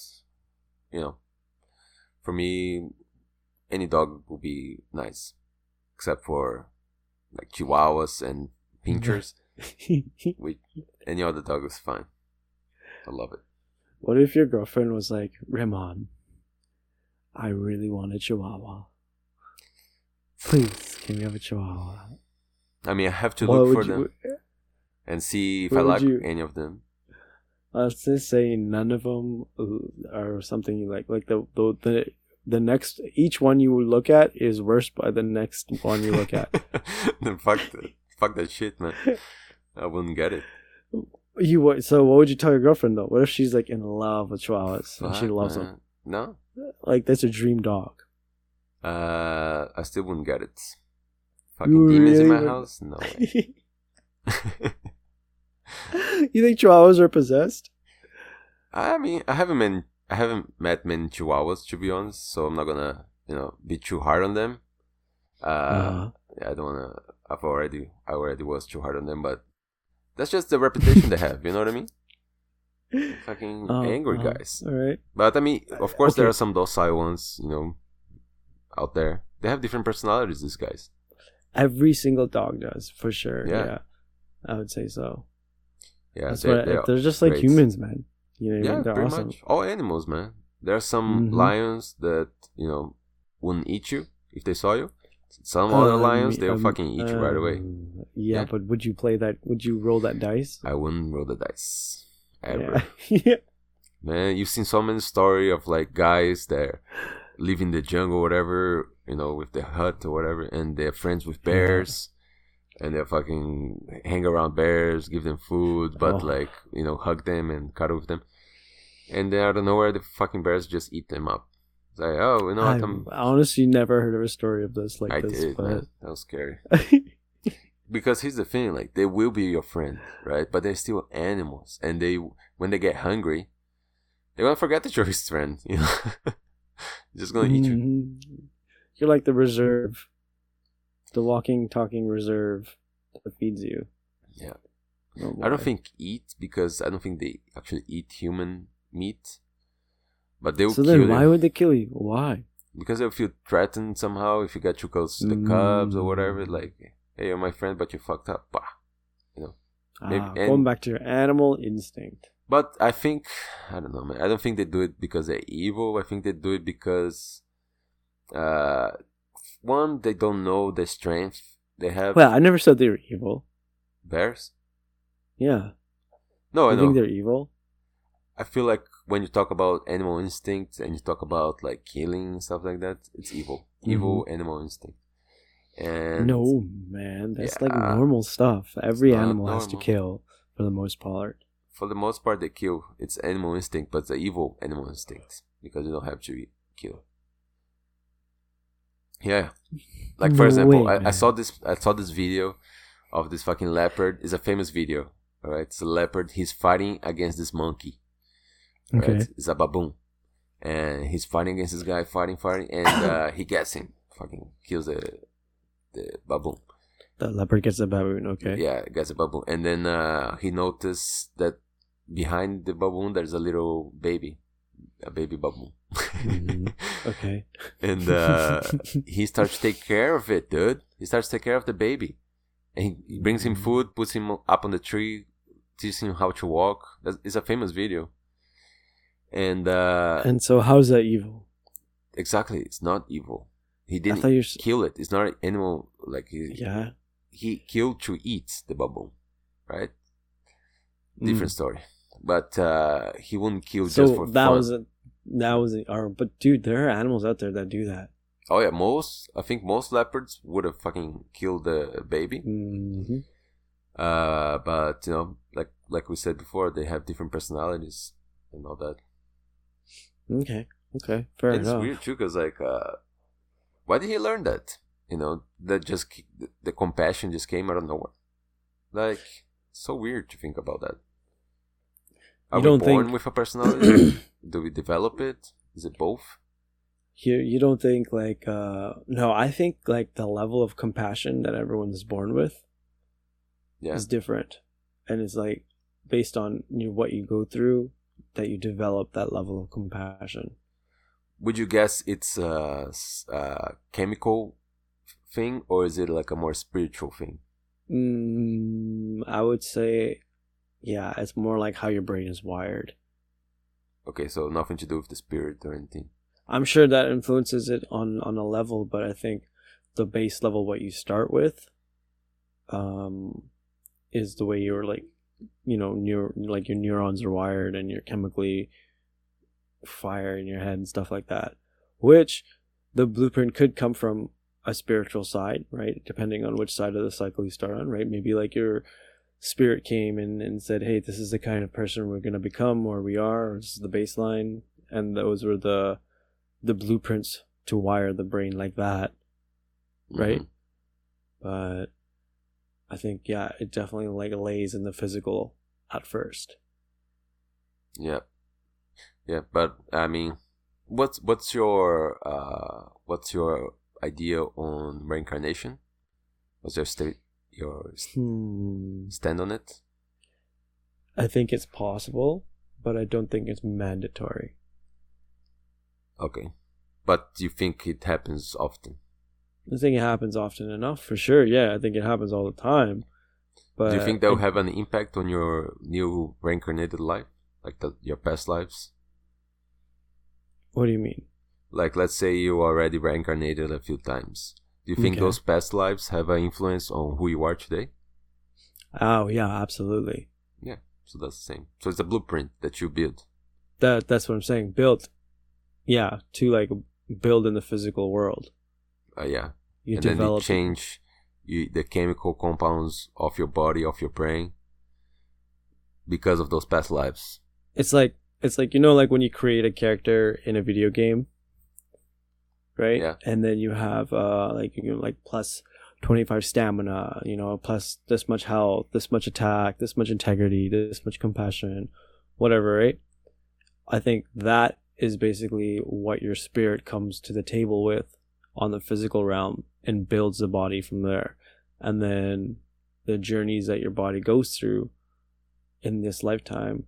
you know, for me, any dog will be nice, except for like chihuahuas and pinchers. With any other dog is fine. I love it. what if your girlfriend was like, Ramon, I really want a chihuahua. Please, can we have a chihuahua? I mean, I have to What look for would them and see if what I like you- any of them. Let's just say none of them uh, are something you like. Like the the the, the next each one you look at is worse by the next one you look at. then fuck that, fuck that shit, man. I wouldn't get it. You what? So what would you tell your girlfriend though? What if she's like in love with chihuahuas and she loves man. them? No, Like that's a dream dog. uh, I still wouldn't get it. Fucking You demons in my would- house? No way. you think chihuahuas are possessed? I mean, I haven't met I haven't met many chihuahuas to be honest, so I'm not gonna you know be too hard on them. Uh, Uh-huh. yeah, I don't wanna. I've already I already was too hard on them, but that's just the reputation they have. You know what I mean? Fucking Oh, angry uh-huh. guys. All right. But I mean, of course, there are some docile ones. You know, out there. They have different personalities. These guys. Every single dog does for sure. Yeah. Yeah, I would say so. Yeah, That's they're, what they're- they're just like great. humans, man. You know, yeah, pretty awesome. much all animals, man. There are some Mhm. lions that you know wouldn't eat you if they saw you. Some other Um, lions they'll um, fucking eat you right away. um, Yeah, Yeah. but would you play that? Would you roll that dice? I wouldn't roll the dice ever. Yeah. yeah. Man, you've seen so many story of like guys that live in the jungle, whatever, you know, with the hut or whatever, and they're friends with bears, and they fucking hang around bears, give them food, but Oh. like you know, hug them and cuddle with them, and then out of nowhere, the fucking bears just eat them up. It's like, oh, you know what? I'm, honestly never heard of a story of this like I this, did, but man. That was scary. Because here's the thing, like they will be your friend, right? But they're still animals, and they when they get hungry, they're gonna forget that you're his friend. You know, just gonna eat you. Mhm. You're like the reserve, the walking, talking reserve that feeds you. Yeah. Oh, I don't think eat because I don't think they actually eat human meat, but they will So then, why would they kill you? Why? because they'll feel threatened somehow if you get too close to the Mm. cubs or whatever. Like, hey, you're my friend, but you fucked up. Bah. You know. Maybe- Ah, and- going back to your animal instinct. But I think I don't know, man. I don't think they do it because they're evil. I think they do it because, uh, one, they don't know the strength they have. Well, I never said they were evil. bears. Yeah, No, I you know. think they're evil? I feel like when you talk about animal instinct and you talk about like killing and stuff like that, it's evil. Mm-hmm. Evil animal instinct. And no, man. That's like normal stuff. Every animal has to kill for the most part. for the most part, they kill. It's animal instinct, but the evil animal instinct because you don't have to kill. Yeah, like for No example, way, I, I saw this. I saw this video of this fucking leopard. It's a famous video. All right, it's a leopard. He's fighting against this monkey. all Okay. right? It's a baboon, and he's fighting against this guy, fighting, fighting, and uh, he gets him. Fucking kills the the baboon, The leopard gets a baboon. Okay. Yeah, gets a baboon, and then uh, he noticed that behind the baboon there's a little baby, a baby baboon. Mhm. Okay. and uh, he starts to take care of it, dude. He starts to take care of the baby, and he, brings him food, puts him up on the tree, teaches him how to walk. It's a famous video. And uh, and so, how's that evil? exactly, it's not evil. He didn't kill it. It's not an animal like he, Yeah. he killed to eat the baboon, right? Mm. Different story. But uh, he wouldn't kill So just for that fun. was a that was or, but dude, there are animals out there that do that. oh yeah, most I think most leopards would have fucking killed the baby. hmm Uh, but you know, like like we said before, they have different personalities and all that. Okay. Okay. Fair And it's weird too, cause like, uh, why did he learn that? You know, that just the, compassion just came out of nowhere. Like, so weird to think about that. Are You we don't born think- with a personality? Do we develop it? Is it both? You you don't think like uh no, I think like the level of compassion that everyone is born with Yeah. is different. And it's like based on you know, what you go through that you develop that level of compassion. Would you guess it's a chemical thing or is it like a more spiritual thing? Mm, I would say yeah, it's more like how your brain is wired. Okay, so nothing to do with the spirit or anything. I'm sure that influences it on on a level, but I think the base level what you start with um is the way you're like you know neur- like your neurons are wired and you're chemically fire in your head and stuff like that which the blueprint could come from a spiritual side right depending on which side of the cycle you start on right maybe like your spirit came in and said hey this is the kind of person we're going to become or we are or this is the baseline and those were the the blueprints to wire the brain like that right Mhm. but i think yeah it definitely like lays in the physical at first Yeah. Yeah, but I mean, what's what's your uh what's your idea on reincarnation? What's your state your hmm. stand on it? i think it's possible but i don't think it's mandatory Okay. But do you think it happens often? i think it happens often enough for sure yeah i think it happens all the time but do you think that will have an impact on your new reincarnated life? Like the, your past lives? what do you mean Like let's say you already reincarnated a few times. Do you think Okay. those past lives have an influence on who you are today? oh yeah absolutely Yeah, So that's the same. So it's a blueprint that you build. that that's what i'm saying built yeah to like build in the physical world Uh, yeah. you and then you change you, the chemical compounds of your body, of your brain, because of those past lives. it's like it's like you know like when you create a character in a video game right? Yeah. and then you have uh like you know like plus 25 stamina you know plus this much health this much attack this much integrity this much compassion whatever right? I think that is basically what your spirit comes to the table with on the physical realm and builds the body from there. And then the journeys that your body goes through in this lifetime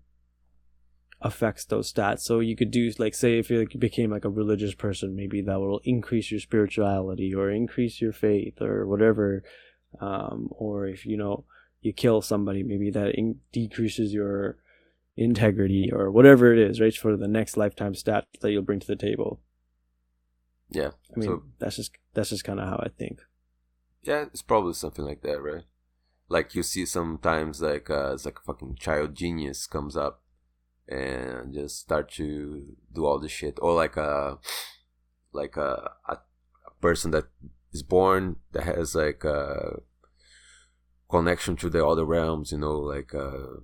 affects those stats. So you could do like say if you like, became like a religious person, maybe that will increase your spirituality or increase your faith or whatever. Um, or if you know you kill somebody, maybe that in- decreases your integrity or whatever it is, right? For the next lifetime stat that you'll bring to the table. Yeah. I mean, So- that's just that's just kind of how I think. Yeah, it's probably something like that, right? Like you see sometimes like uh, it's like a fucking child genius comes up and just start to do all this shit, or like a like a, a, a person that is born that has like a connection to the other realms, you know, like uh,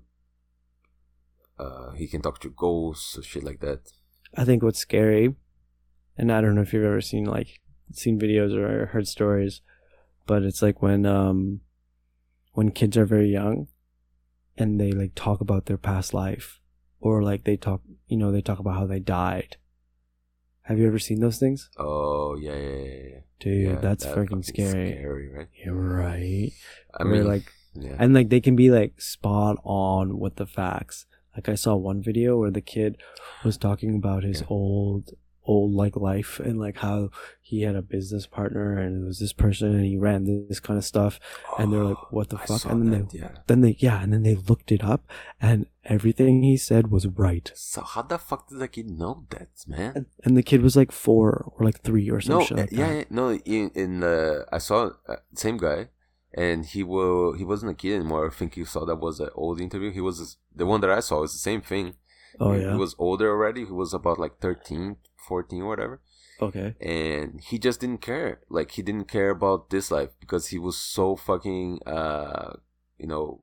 uh, he can talk to ghosts or shit like that. I think what's scary, and I don't know if you've ever seen like seen videos or heard stories, but it's like when um when kids are very young and they like talk about their past life or like they talk you know they talk about how they died Have you ever seen those things? Oh yeah, yeah, yeah. yeah. Dude, Yeah, that's that freaking scary. Scary, right? You're right. I Where, mean, like, yeah. and like they can be like spot on with the facts. Like I saw one video where the kid was talking about his Yeah. old old like life and like how he had a business partner and it was this person and he ran this kind of stuff and they're like, "What the I fuck?" And then that, they- yeah. then they yeah and then they looked it up and everything he said was right So how the fuck did the kid know that, man? and, and the kid was like four or like three or something no, like yeah, yeah, no. In in uh, I saw uh, same guy, and he will he wasn't a kid anymore. I think you saw that was an old interview. He was the one that I saw was the same thing. oh yeah he was older already. He was about like 13, 14 or whatever, okay and he just didn't care. Like he didn't care about this life because he was so fucking uh you know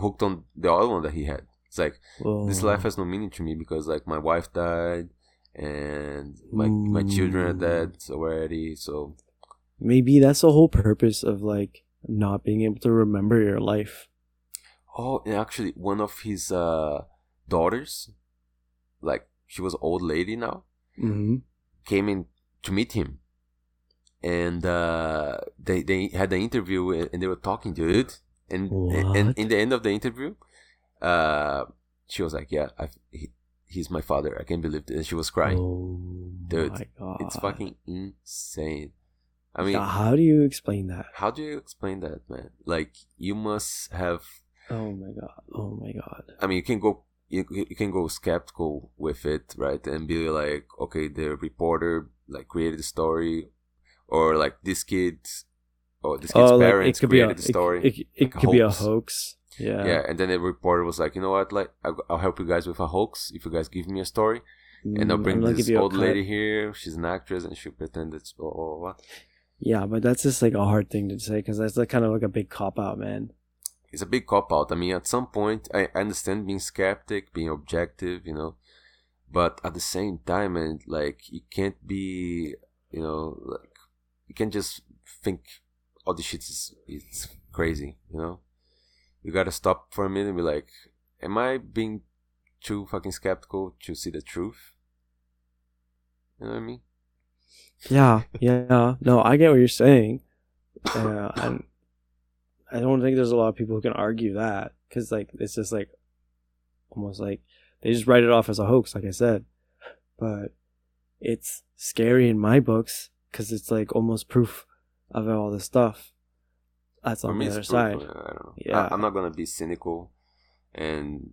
hooked on the other one that he had. It's like this Oh. life has no meaning to me because like my wife died and my my children are Mm. dead already. So maybe that's the whole purpose of like not being able to remember your life oh, and actually one of his uh daughters, like she was old lady now, mm-hmm. came in to meet him, and uh they they had the interview and they were talking to it, and and in the end of the interview, uh, she was like, "Yeah, he, he's my father. I can't believe it." And she was crying. oh Dude, my god It's fucking insane. I mean, how do you explain that how do you explain that, man? Like, you must have. oh my god oh my god I mean, you can go. You, you can go skeptical with it, right? And be like, okay, the reporter like created the story, or like this kid, or this kid's oh like, parents it could be a created the story. it, it, like a could be a hoax. yeah yeah, and then the reporter was like, you know what? Like, I'll, I'll help you guys with a hoax if you guys give me a story, and I'll Mm, bring this a old lady here. She's an actress, and she'll pretend it's blah blah blah. yeah but that's just like a hard thing to say because that's like kind of like a big cop out man it's a big cop out. I mean, at some point, I understand being skeptic, being objective, you know, but at the same time, and like you can't be, you know, like you can't just think all this shit is it's crazy, you know. You gotta stop for a minute and be like, am I being too fucking skeptical to see the truth? You know what I mean? Yeah, yeah. No, I get what you're saying. Uh, and I don't think there's a lot of people who can argue that because, like, it's just like almost like they just write it off as a hoax, like I said. But it's scary in my books because it's like almost proof of all this stuff. That's on the other proof, side. I don't know. Yeah. I, I'm not gonna be cynical and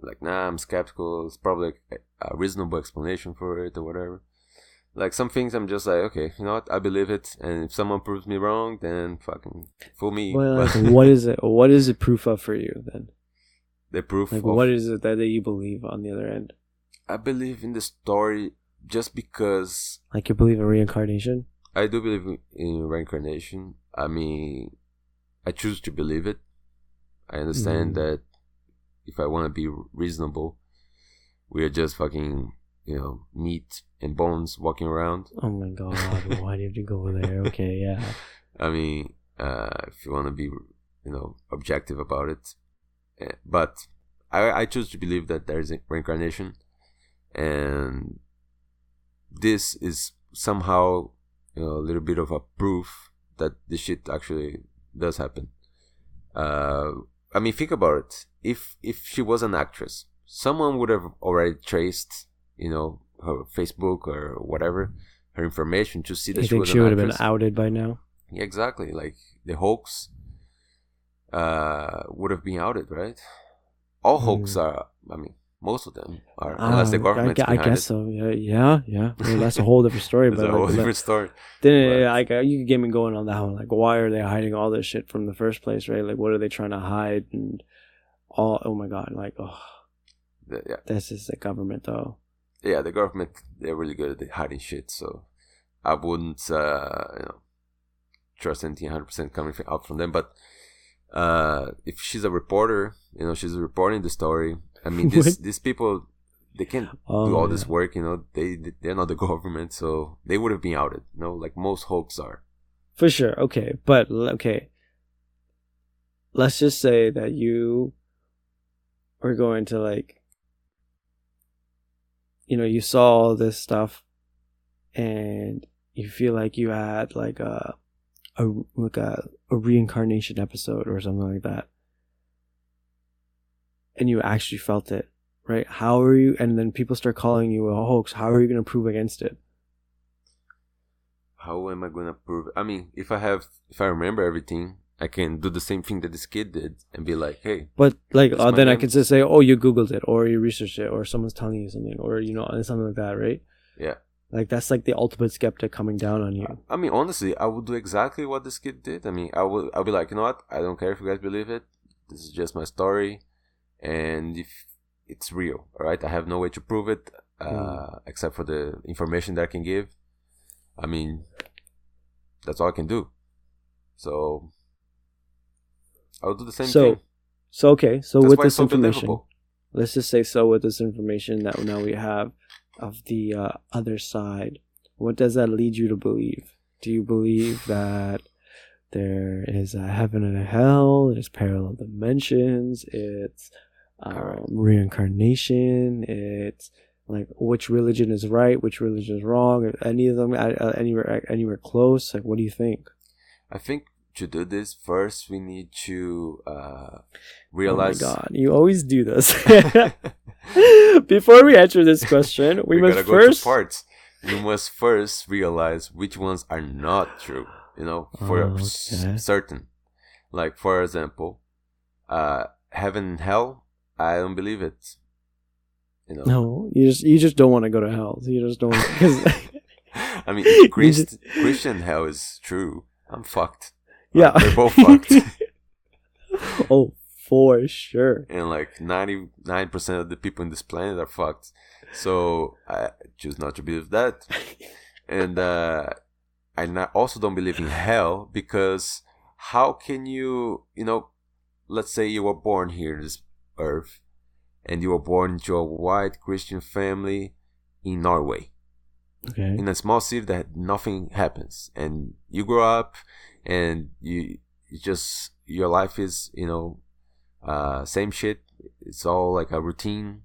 like, nah, I'm skeptical. It's probably a, a reasonable explanation for it or whatever. Like some things, I'm just like, okay, you know what? I believe it, and if someone proves me wrong, then fucking fool me. Well, like, what is it? What is it proof of for you then? the proof Like, of what is it that that you believe on the other end? I believe in the story just because Like, you believe in reincarnation? I do believe in- in reincarnation. I mean, I choose to believe it. I understand Mm. that if I want to be reasonable, we are just fucking, you know, meat and bones walking around. Oh my god! Why did you have to go there? Okay, yeah. I mean, uh, if you want to be, you know, objective about it, Eh, but I, I choose to believe that there is a reincarnation, and this is somehow, you know, a little bit of a proof that this shit actually does happen. Uh, I mean, think about it. If if she was an actress, someone would have already traced, you know, her Facebook or whatever, her information to see that You she think was she would have been outed by now? Yeah, exactly. Like the hoax uh would have been outed, right? All hoax Mm. are I mean, most of them are unless the government's I, I guess it. so. Yeah, yeah, yeah. I mean, that's a whole different story. But a whole like, let- different story. then but- uh, like uh, you get me going on that one. Like, why are they hiding all this shit from the first place? Right? Like, what are they trying to hide? And all. Oh my god! Like, oh, The- yeah, this is the government though. Yeah, the government they're really good at hiding shit. So I wouldn't, uh, you know, trust anything 100 percent coming out from them. But uh, if she's a reporter, you know, she's reporting the story. I mean, this, these people they can't Oh, do all yeah. this work. You know, they they're not the government, so they would have been outed. You know, like most hoax are. For sure. Okay. But okay. Let's just say that you are going to like you know, you saw all this stuff and you feel like you had like a a like a, a reincarnation episode or something like that. And you actually felt it right? How are you and then people start calling you a hoax. How are you going to prove against it? How am I gonna prove? I mean, if I have, if I remember everything, I can do the same thing that this kid did and be like, hey, but like uh, then i can just say oh you googled it or you researched it or someone's telling you something or you know something like that right yeah. like that's like the ultimate skeptic coming down on you I mean, honestly, I would do exactly what this kid did. I mean, I would, I'll be like, you know what? I don't care if you guys believe it. This is just my story, and if it's real, all right. I have no way to prove it, uh, except for the information that I can give. I mean, that's all I can do. So, I'll do the same So, thing. so okay so That's with this so information believable. let's just say so with this information that now we have of the uh, other side what does that lead you to believe do you believe that there is a heaven and a hell there's parallel dimensions it's um, reincarnation it's like which religion is right which religion is wrong are any of them uh, anywhere anywhere close like what do you think I think to do this first, we need to uh, oh realize. my god you always do this before we answer this question we, we must first to parts. We must first realize which ones are not true. You know, for Oh, s- okay. certain. Like for example, uh, heaven and hell. I don't believe it. You know. No, you just you just don't want to go to hell. You just don't because I mean, Christ, Christian hell is true. I'm fucked. Yeah, They're both fucked. oh, for sure. and like 99% of the people in this planet are fucked so i choose not to believe that and uh i not, also don't believe in hell because how can you you know let's say you were born here in this earth and you were born into a white christian family in norway Okay. in a small city that nothing happens. And you grow up and you, you just your life is you know uh same shit. It's all like a routine.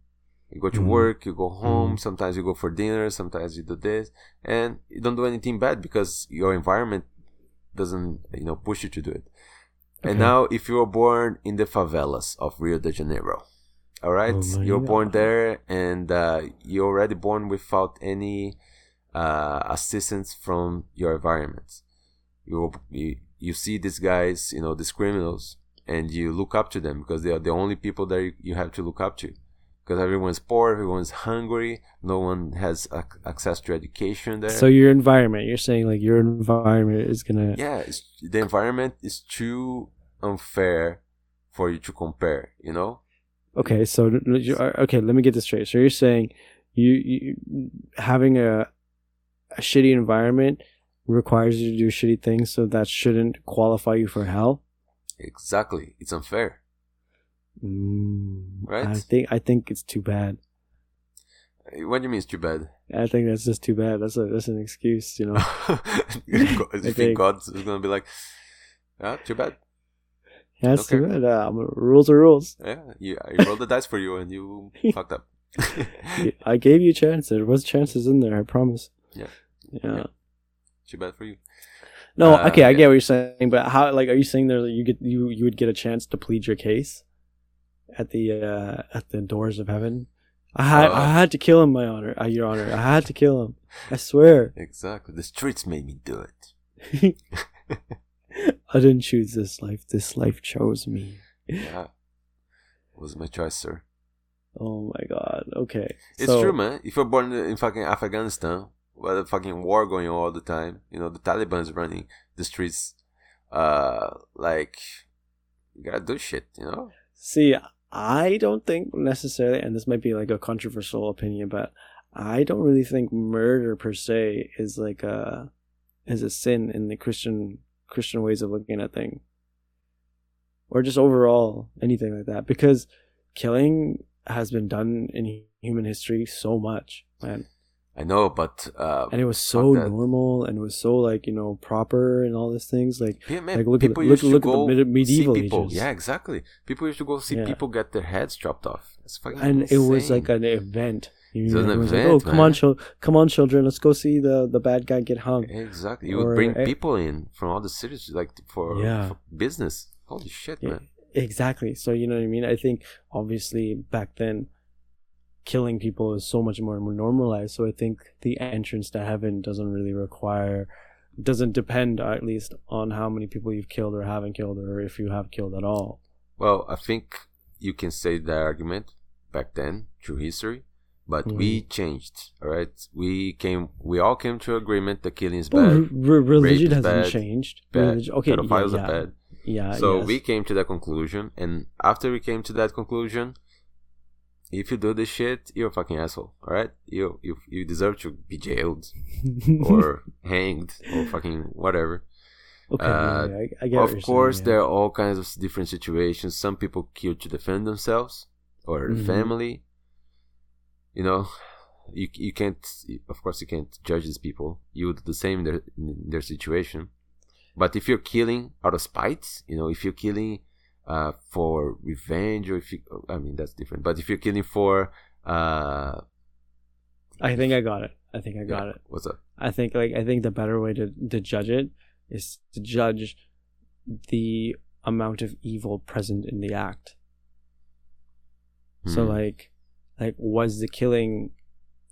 You go to Mhm. work you go home Mhm. sometimes you go for dinner sometimes you do this. And you don't do anything bad because your environment doesn't you know push you to do it. And now if you were born in the favelas of rio de janeiro all right? Oh you're born there and uh, you're already born without any uh, assistance from your environment. You, you you see these guys, you know, these criminals, and you look up to them because they are the only people that you, you have to look up to. Because everyone's poor, everyone's hungry, no one has ac- access to education there. So your environment, you're saying like your environment is gonna. yeah, it's, the environment is too unfair for you to compare. You know, Okay, so okay, let me get this straight. So you're saying you, you having a a shitty environment requires you to do shitty things, so that shouldn't qualify you for hell. exactly, it's unfair. Mm, Right? I think I think it's too bad. What do you mean it's too bad? I think that's just too bad. That's a that's an excuse, you know. you think- think God's gonna be like, yeah, too bad. Yeah, it's too bad. Uh, rules are rules. Yeah, you, I rolled the dice for you and you fucked up. I gave you a chance. There was chances in there. I promise. Yeah. Yeah. Yeah. Too bad for you. No. Uh, okay, I get what you're saying, but how? Like, are you saying there that you get you you would get a chance to plead your case at the uh at the doors of heaven? I had Uh, I had to kill him, my honor, uh, your honor. I had to kill him. I swear. Exactly. The streets made me do it. I didn't choose this life. This life chose me. Yeah. it was my choice, sir. Oh my god. Okay. It's So- true, man. If you're born in fucking Afghanistan, where the fucking war going on all the time, you know, the Taliban's running the streets, uh, like, you gotta do shit, you know? See, I don't think necessarily, and this might be like a controversial opinion, but I don't really think murder per se is like a is a sin in the Christian Christian ways of looking at things, or just overall anything like that. Because killing has been done in human history so much, man, I know, but, uh, and it was so normal and it was so like you know proper and all these things. Like Yeah, man. Like, look at- people look- look at the medieval people. ages. Yeah, exactly. People used to go see Yeah. people get their heads chopped off. It's fucking and it was like an event. You an everyone's like, event, oh, come on, man. chil- come on, children, let's go see the the bad guy get hung. Exactly. You Or- would bring people in from all the cities, like for, Yeah. for business. Holy shit, Yeah, man. exactly. So you know what I mean. I think obviously back then, killing people is so much more normalized. So I think the entrance to heaven doesn't really require, doesn't depend at least on how many people you've killed or haven't killed, or if you have killed at all. Well, I think you can say that argument back then through history, but Mm-hmm. we changed. All right, we came. We all came to agreement that killing is Well, bad. re- re- religion hasn't bad, changed. bad. Religi- okay, yeah, yeah, are bad. Yeah. so yes. we came to that conclusion, and after we came to that conclusion, if you do this shit, you're a fucking asshole. All right, you you you deserve to be jailed or hanged or fucking whatever. okay. uh, yeah, I, I of course, saying, there are all kinds of different situations. Some people kill to defend themselves or their Mhm. family. You know, you you can't. Of course, you can't judge these people. You would do the same in their in their situation. But if you're killing out of spite, you know, if you're killing uh, for revenge, or if you, I mean, that's different. But if you're killing for, uh, I think I got it. I think I got yeah, it. What's up? I think like I think the better way to to judge it is to judge the amount of evil present in the act. So Hmm. like like was the killing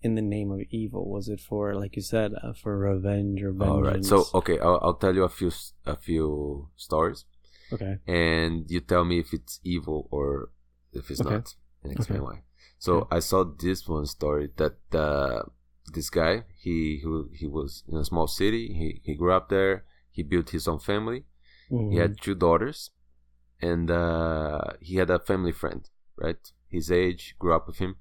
in the name of evil? Was it for like you said uh, for revenge or vengeance? All right. So okay, I'll, I'll tell you a few a few stories. Okay. and you tell me if it's evil or if it's Okay. not and explain Okay. why so i saw this one story that uh, this guy he, he he was in a small city he, he grew up there he built his own family Mhm. he had two daughters and uh, he had a family friend right his age grew up with him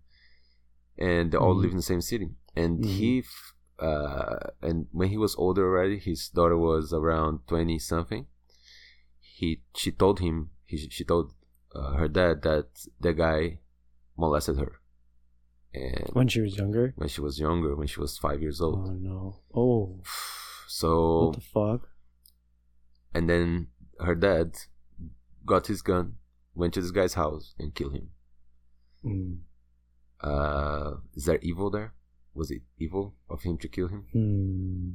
and they all Mhm. live in the same city and Mhm. he f- uh, and when he was older already his daughter was around 20 something he she told him he, she told uh, her dad that the guy molested her and when she was younger. when she was younger when she was five years old Oh no! Oh, so what the fuck? and then her dad got his gun went to this guy's house and killed him Mm. uh is there evil there was it evil of him to kill him Hmm.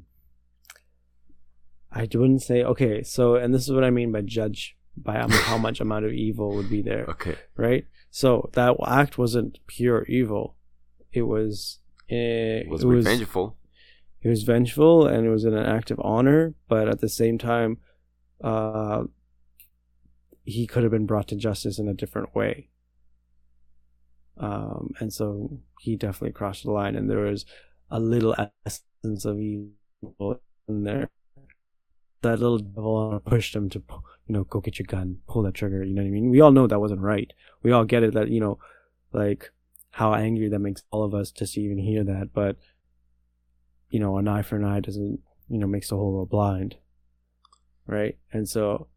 I wouldn't say okay. So, and this is what I mean by judge by how much amount of evil would be there, okay right? So that act wasn't pure evil. It was. Uh, it was it was revengeful it was vengeful and it was an act of honor, but at the same time, uh, he could have been brought to justice in a different way. Um, and so he definitely crossed the line, and there was a little essence of evil in there. That little devil pushed him to, you know, go get your gun, pull that trigger. You know what I mean? We all know that wasn't right. We all get it that you know, like how angry that makes all of us just to even hear that. But you know, an eye for an eye doesn't, you know, makes the whole world blind. Right. And so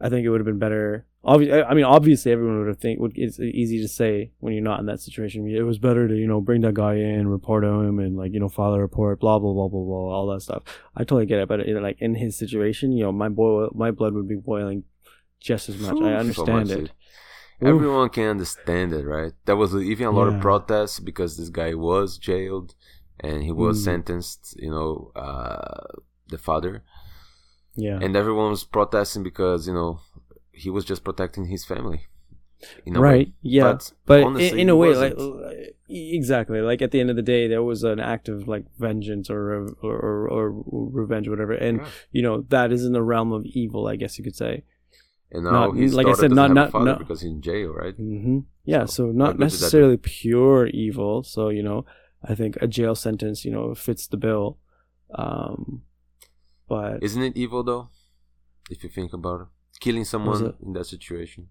I think it would have been better. Obviously, I mean, obviously, everyone would have think would, it's easy to say when you're not in that situation. It was better to, you know, bring that guy in, report him, and like, you know, file a report, blah blah blah blah blah, all that stuff. I totally get it, but you know, like in his situation, you know, my boil, my blood would be boiling just as much. Oof, I so understand much, it. everyone can understand it right there was even a lot Yeah. of protests because this guy was jailed and he was Mm. sentenced you know uh the father Yeah. and everyone was protesting because you know he was just protecting his family in a right. way. Yeah. but, but honestly, in, a way like exactly like at the end of the day there was an act of like vengeance or or, or, or revenge whatever and Yeah. you know that is in the realm of evil i guess you could say and now not- his like I said, not- not- because he's in jail right hmm yeah So, so not good did that do? necessarily pure evil so you know i think a jail sentence you know fits the bill um but isn't it evil though if you think about it killing someone in that situation.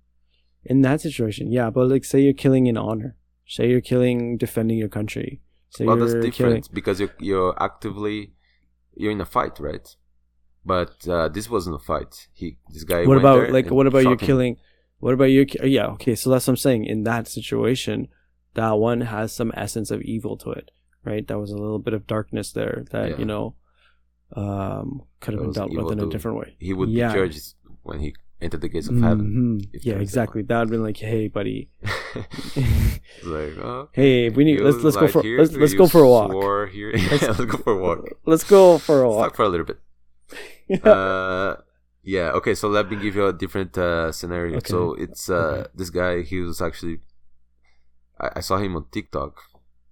In that situation yeah but like say you're killing in honor. Say you're killing defending your country. Say well that's different killing because you're you're actively you're in a fight right? But uh this wasn't a fight. He this guy what about like what about you killing what about you yeah okay so that's what i'm saying. In that situation that one has some essence of evil to it right? That was a little bit of darkness there that Yeah. you know um could have That been dealt with in a different way. He would Yeah. be judged when he enter the gates of heaven. Mhm. if Yeah, exactly. That would been like, hey, buddy. Like, oh, hey, we need let's let's go for let's let's go for a walk. here? yeah, let's go for a walk. Let's go for a Let's talk walk. for a little bit. uh, yeah. Okay. So let me give you a different uh, scenario. Okay. So it's uh, Okay. this guy. He was actually. I, I saw him on TikTok.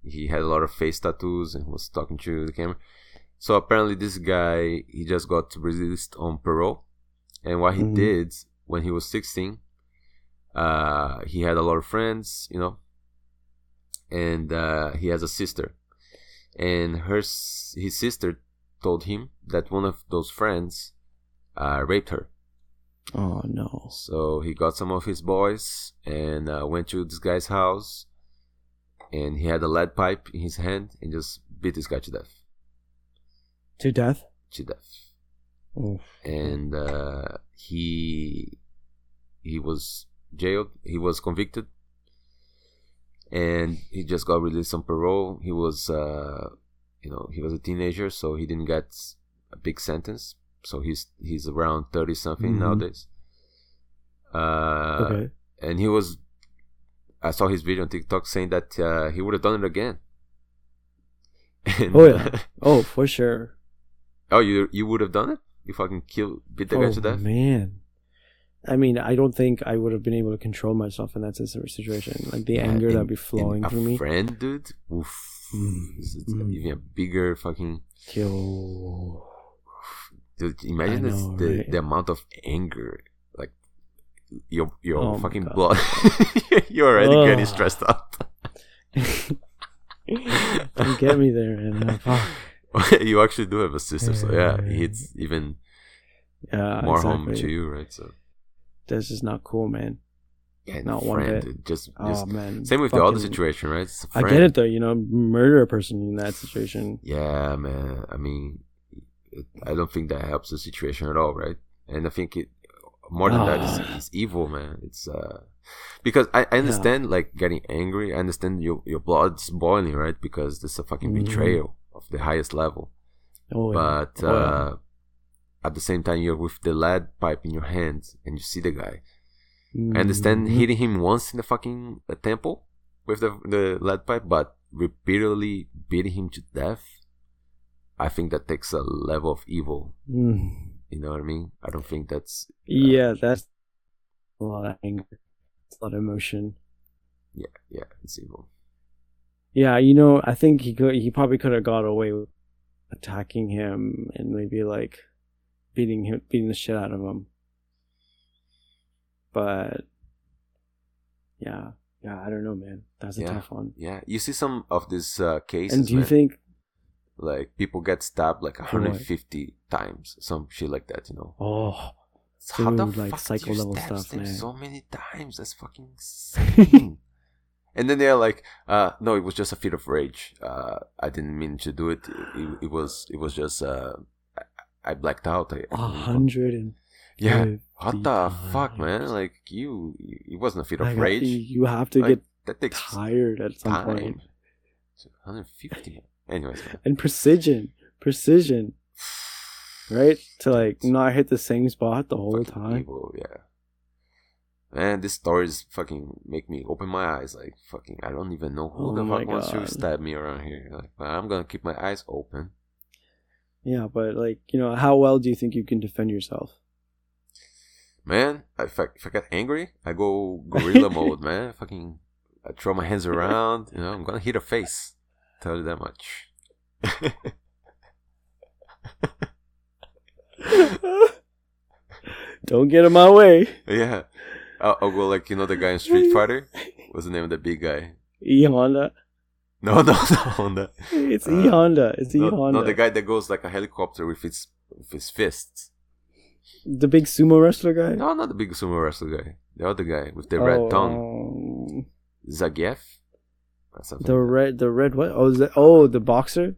He had a lot of face tattoos and was talking to the camera. So apparently, this guy he just got released on parole, and what he Mhm. did when he was sixteen, uh, he had a lot of friends, you know, and uh, he has a sister, and her his sister told him that one of those friends uh, raped her. Oh no. So he got some of his boys and uh, went to this guy's house, and he had a lead pipe in his hand and just beat this guy to death. To death? To death. Oof. And uh, he he was jailed. He was convicted, and he just got released on parole. He was, uh, you know, he was a teenager, so he didn't get a big sentence. So he's he's around thirty something Mhm. nowadays. Uh, okay. and he was I saw his video on TikTok saying that uh, he would have done it again. And, Oh, yeah. Oh, for sure. oh, you you would have done it? You fucking kill beat the guy oh, to death? man. I mean, I don't think I would have been able to control myself in that situation. Like the Yeah, anger and- that'd be flowing through a me. friend, dude. Oof. Mm, It's, it's mm. even a bigger fucking. Kill. Dude, imagine I this, the right? the amount of anger, like your your Oh fucking blood. You're already getting stressed out. you get me there, man. Fuck. you actually do have a sister, so yeah, Yeah. it hits even Yeah, more home to you, right? So That's just not cool, man. yeah, Not not one friend, bit. dude, just Oh man. Same with the other situation, right? It's I friend. get it though. You know, murder a person in that situation. Yeah, man. I mean, it, I don't think that helps the situation at all, right? And I think it more than that Ah. is, is evil, man. It's uh because I, I understand like getting angry. I understand your your blood's boiling, right? Because this is a fucking Mhm. betrayal of the highest level. Oh, yeah. But Oh, yeah. uh at the same time, you're with the lead pipe in your hand and you see the guy. I understand hitting him once in the fucking uh, temple with the the lead pipe, but repeatedly beating him to death. I think that takes a level of evil. Mm. You know what I mean? I don't think that's Yeah, that's a lot of anger, a lot of emotion. yeah, yeah, it's evil. Yeah, you know, I think he could. He probably could have got away with attacking him and maybe like beating him, beating the shit out of him. But yeah, yeah, I don't know, man. That's a Yeah. tough one. Yeah, you see some of these uh, cases, And do you man, think? like people get stabbed like what? 150 times, some shit like that. You know, Oh, how the like fuck psycho level stuff, man. so many times? That's fucking insane. and then they're like, uh, "No, it was just a fit of rage. Uh, I didn't mean to do it. It, it was, it was just, uh, I, I blacked out. A hundred and yeah. What the fuck, man? Like you, it wasn't a fit of Like, rage. You you have to Like, get that takes tired at some time. point. 150. Anyways, man. And precision, precision, right? To like not hit the same spot the whole fucking time. evil, yeah. Man, these stories fucking make me open my eyes. Like fucking, I don't even know who Oh the fuck wants to stab me around here. Like, but I'm gonna keep my eyes open. Yeah, but like you know, how well do you think you can defend yourself? Man, if I, if I get angry, I go gorilla mode, man. Fucking, I throw my hands around. You know, I'm gonna hit a face. Tell you that much. Don't get in my way. yeah, I'll, I'll go like you know the guy in Street Fighter. What's the name of the big guy? E Honda. No, no, no, Honda. It's Uh, E Honda. It's E No, Honda. no, the guy that goes like a helicopter with his with his fists. the big sumo wrestler guy. No, not the big sumo wrestler guy. The other guy with the red Oh, tongue. um, Zangief? The red, the red what? Oh, that, oh, the boxer.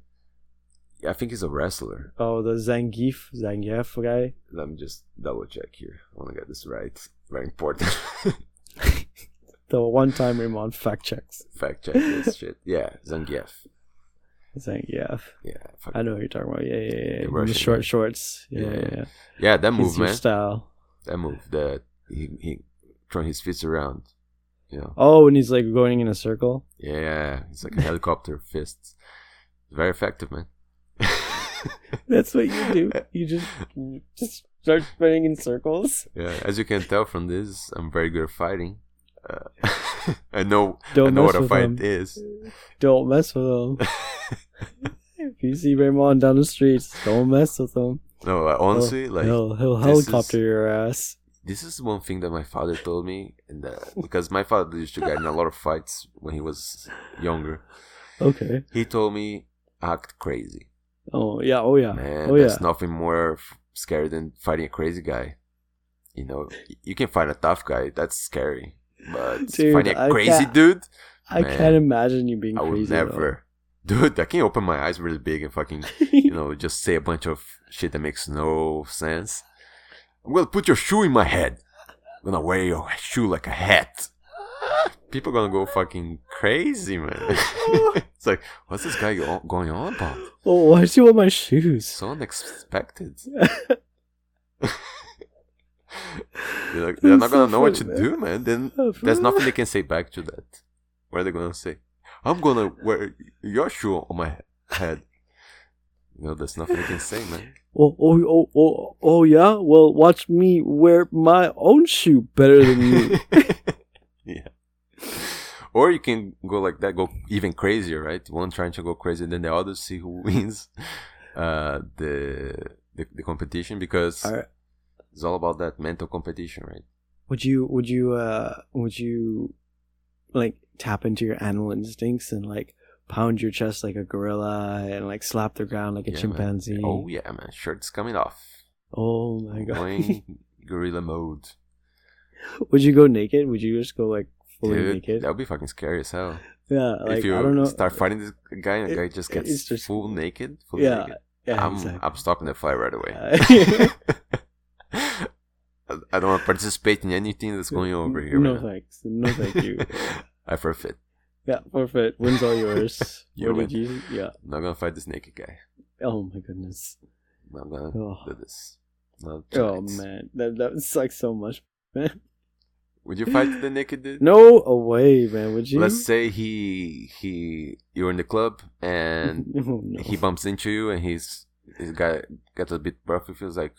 Yeah, I think he's a wrestler. Oh, the Zangief, Zangief guy. Let me just double check here. I want to get this right. Very important. The one time Ramon fact checks. Fact check this shit. Yeah, Zangief. Zangief. Yeah. I know what you're talking about. Yeah, yeah, yeah. The Russian short shorts. Yeah, Yeah, yeah. yeah. yeah. yeah, that move, your man. style. that move that he he throwing his fists around. You know. Oh, and he's like going in a circle. Yeah, it's like a helicopter fists. Very effective, man. That's what you do. You just just start spinning in circles. Yeah, as you can tell from this, I'm very good at fighting. Uh, I know Don't know mess what a fight him. is. Don't mess with him. if you see Ramon down the streets, don't mess with him. No, honestly, he'll, like he'll, he'll helicopter is- your ass. this is one thing that my father told me, and that, because my father used to get in a lot of fights when he was younger. Okay. He told me act crazy. Oh yeah. Oh yeah. Man, oh yeah. there's nothing more f- scary than fighting a crazy guy. You know, you can fight a tough guy. That's scary. But Dude, fighting a I crazy dude, I man, can't imagine you being I would crazy. though. never. Dude, I can open my eyes really big and fucking, you know, just say a bunch of shit that makes no sense. I'm gonna put your shoe in my head. I'm gonna wear your shoe like a hat. People gonna go fucking crazy, man. it's like, what's this guy go- going on about? Oh, why do you want my shoes? So unexpected. they're, like, they're not gonna so know what to do, man. Then there's nothing they can say back to that. What are they gonna say? I'm gonna wear your shoe on my head. You know, there's nothing they can say, man. Oh, oh, oh, oh, oh, yeah. Well, watch me wear my own shoe better than you. yeah. Or you can go like that, go even crazier, right? One trying to go crazy, then the other see who wins uh, the, the the competition because it's all about that mental competition, right? would you? Would you? Uh, would you? Like tap into your animal instincts and like pound your chest like a gorilla and like slap the ground like a Yeah, man. chimpanzee. Oh yeah, man, shirt's coming off. Oh my god. Going gorilla mode. would you go naked? Would you just go like fully Dude, naked? that would be fucking scary as hell. Yeah, like if you I don't know. start fighting this guy and the guy just gets just- full naked, full Yeah, naked, yeah, I'm exactly. I'm stopping the fight right away. I I don't want to participate in anything that's going over here. No man. thanks. No thank you. I forfeit. yeah, forfeit. Wins all yours. You what you? Yeah. I'm not gonna fight this naked guy. Oh my goodness. I'm not gonna Oh, do this. Not oh man, that that sucks so much, man. Would you fight the naked dude? No away, man. Would you? Let's say he he you're in the club and Oh, no. he bumps into you and he's he's got gets a bit rough. He feels like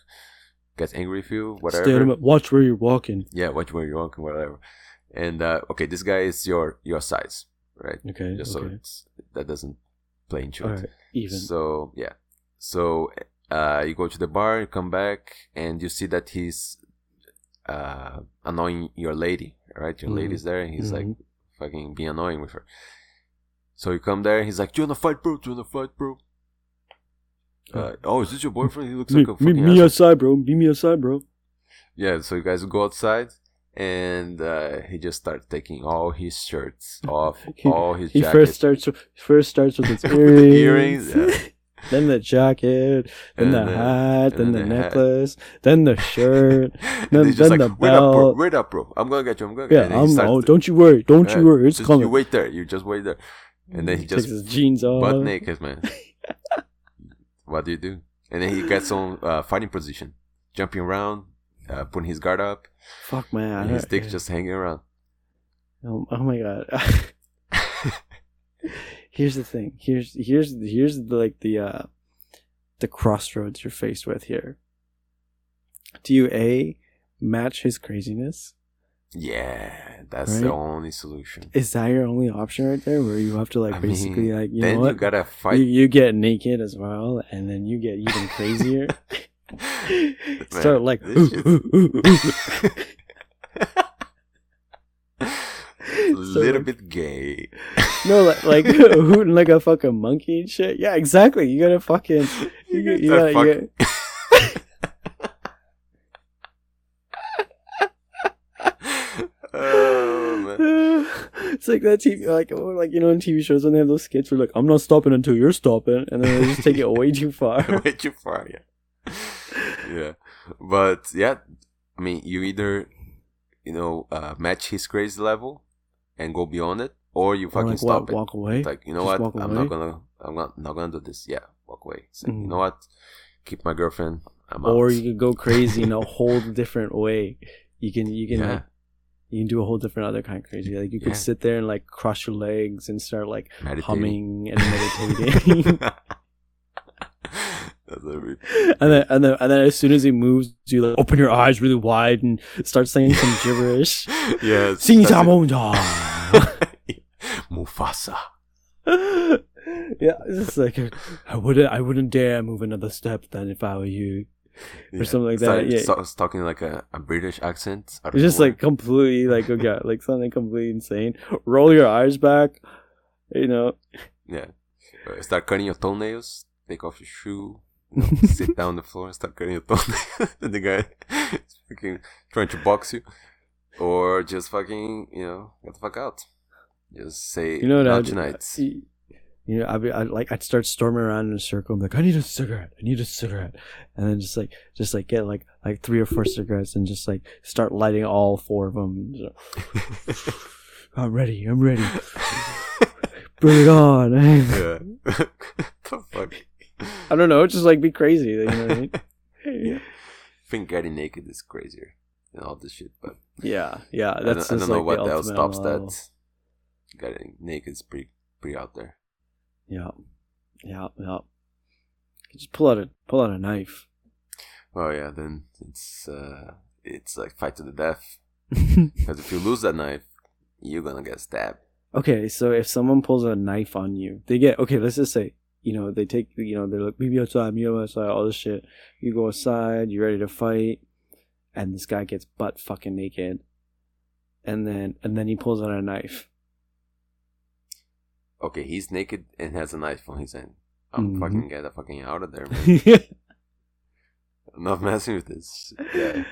gets angry with you, whatever. Up, watch where you're walking. Yeah, watch where you're walking, whatever. And uh, okay, this guy is your your size, right? Okay. Just so it's, that doesn't play into it. right. Even. So yeah, so uh, you go to the bar, you come back, and you see that he's uh, annoying your lady, right? Your Mhm. lady's there, and he's like Mhm. fucking being annoying with her. So you come there, he's like, "Do you wanna fight, bro? Do you wanna fight, bro?" Uh, oh, is this your boyfriend? He looks me, like a me, fucking me asshole." outside, bro. Be me outside, bro. Yeah, so you guys go outside, and uh, he just starts taking all his shirts off, He- all his He jackets. first starts first starts with his With earrings, the earrings, yeah. then the jacket, then And the then- hat, then and the then the hat. necklace, then the shirt. then- then like, the wait up, bro, wait up, bro. I'm gonna get you. I'm gonna get yeah, you. He I'm. Oh, to- don't you worry, don't Yeah, you worry, it's coming. You wait there. You just wait there, and then he takes just his jeans off. butt naked, man. what do you do? And then he gets on uh, fighting position, jumping around, uh, putting his guard up, Fuck man, and his dick's just hanging around. Oh, oh my god. here's the thing. Here's here's here's the, like the uh the crossroads you're faced with here. Do you a match his craziness? Yeah, that's Right? the only solution. Is that your only option right there, where you have to like I basically mean, like you then know what? you gotta fight. you get naked as well, and then you get even crazier. Start like this shit's- a little like- bit gay. no, like like hooting like a fucking monkey and shit. Yeah, exactly. You gotta fucking you, You you, gotta you fuck- oh gotta- it's like that TV, like like you know in TV shows when they have those skits where like I'm not stopping until you're stopping, and then they just take it way too far. way too far, yeah. Yeah. But yeah, I mean you either you know, uh, match his crazy level and go beyond it, or you Or, fucking like stop walk, it. walk away. Like, you know Just what? I'm away? not gonna I'm not not gonna do this. Yeah, walk away. Say, You mm. know what? Keep my girlfriend. I'm or out. you could go crazy in a whole different way. You can you can Yeah. like, you can do a whole different other kind of crazy. Like you could Yeah. sit there and like cross your legs and start like Meditating. humming and meditating. That's re- and then and then and then as soon as he moves, you like open your eyes really wide and start saying some gibberish. yeah. Sing that's it. Samonja. Mufasa. yeah, it's just like I wouldn't I wouldn't dare move another step then if I were you. Yeah. something like that, Started yeah. so- talking like a, a British accent. It's just like completely like okay, like something completely insane. Roll your eyes back, you know. yeah. Uh, Start cutting your toenails. Take off your shoe. Sit down on the floor and start cutting your and the guy is fucking trying to box you, or just fucking you know get the fuck out. Just say You know what? not tonight. You know, I'd, be, I'd like I'd start storming around in a circle. I'm like, I need a cigarette. I need a cigarette, and then just like just like get like like three or four cigarettes and just like start lighting all four of them. I'm ready. I'm ready. Bring it on. yeah. the fuck. I don't know. It's just like be crazy. You know what I mean? Yeah. I think getting naked is crazier than all this shit, but Yeah, yeah. I That's don't, I don't know like what the else stops level. that. Getting naked is pretty pretty out there. Yeah, yeah, yeah. Just pull out a pull out a knife. Oh yeah, then it's uh it's like fight to the death. Because if you lose that knife, you're gonna get stabbed. okay, so if someone pulls a knife on you, they get okay. Let's just say you know they take you know they're like meet me outside, meet me outside, all this shit. You go outside, you're ready to fight, and this guy gets butt fucking naked, and then and then he pulls out a knife. Okay, he's naked and has a knife on his hand. I'm Mhm. fucking get the fucking out of there, man. I'm not messing with this. Yeah.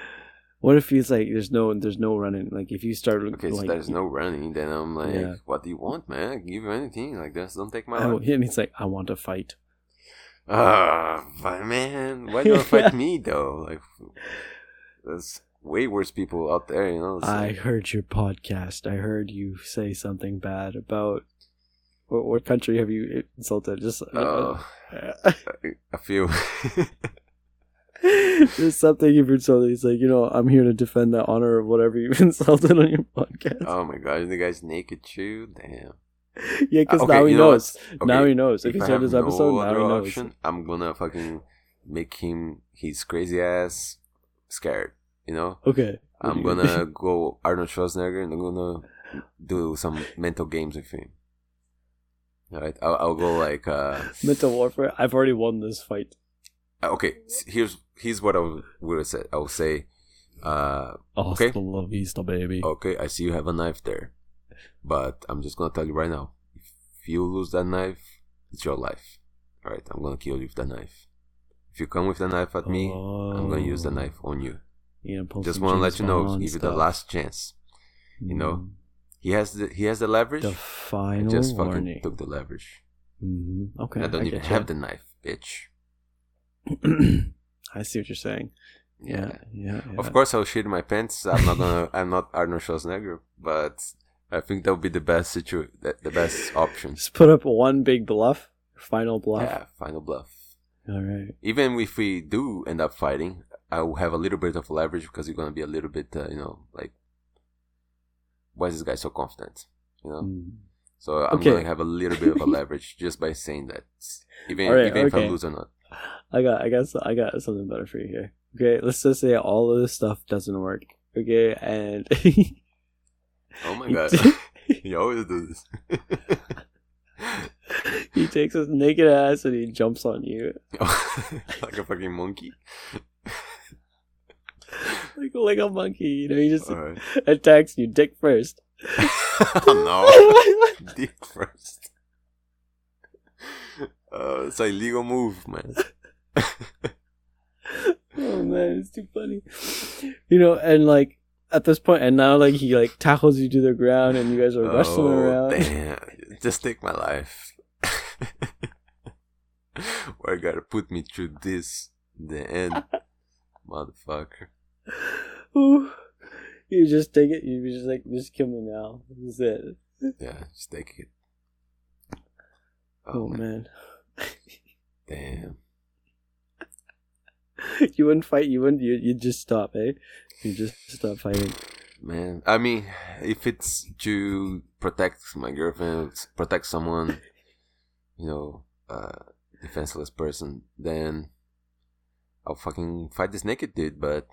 What if he's like, there's no, there's no running. Like if you start, Okay, so like, there's no running. Then I'm like, Yeah. what do you want, man? I can give you anything. Like, just don't take my Oh, life. he's like, I want to fight. Ah, but man, why do you fight me though? Like, there's way worse people out there, you know. I heard your podcast. I heard you say something bad about what, what country have you insulted? Just Oh, uh, I feel. there's something you've insulted. He's like, you know, I'm here to defend the honor of whatever you've insulted on your podcast. oh my god, the guy's naked too. Damn. yeah, because Okay, now he you know knows. Now he knows. If, If he I said have this no episode, now he knows. option, I'm gonna fucking make him his crazy ass scared. You know, Okay. I'm gonna go Arnold Schwarzenegger and I'm gonna do some mental games with him. All right, I'll, I'll go like uh, mental warfare. I've already won this fight. okay. Here's here's what I would said. I would say, uh, Okay. Hasta la vista, baby. okay, I see you have a knife there, but I'm just gonna tell you right now, if you lose that knife, it's your life. All right, I'm gonna kill you with that knife. If you come with the knife at me, I'm gonna use the Oh. knife on you. You pull Just want to let you know, give you the last chance. you know, He has the he has the leverage. The I final just fucking warning. took the leverage. hmm Okay, I don't even have ya. the knife, bitch. I see what you're saying. Yeah. yeah. yeah. Of course, I'll shit my pants. I'm not gonna. I'm not Arnold Schwarzenegger, but I think that would be the best situ, the, the best option. Just put up one big bluff. Final bluff. Yeah, final bluff. All right. Even if we do end up fighting, I will have a little bit of leverage because you're gonna be a little bit, uh, you know, like, why is this guy so confident? You know. Mm. So I'm Okay. gonna have a little bit of a leverage just by saying that, even Alright, even if I lose or not. I got, I got, I got something better for you here. Okay, let's just say all of this stuff doesn't work. Okay, and Oh my god, he always does this. he takes his naked ass and he jumps on you like a fucking monkey. like like a monkey. You know, he just Alright. attacks you dick first. oh no, dick first. Uh, it's a legal move, man. oh man, it's too funny. You know, and like at this point, and now like he like tackles you to the ground, and you guys are wrestling Oh, around. Damn, just take my life. Why you gotta put me through this? The end, motherfucker. Ooh. You just take it. You just like just kill me now. This is it. Yeah, just take it. Oh, oh man. Damn. you wouldn't fight. You wouldn't. You you just stop, eh? You just stop fighting. Man, I mean, if it's to protect my girlfriend, protect someone, you know, uh, defenseless person, then I'll fucking fight this naked dude. But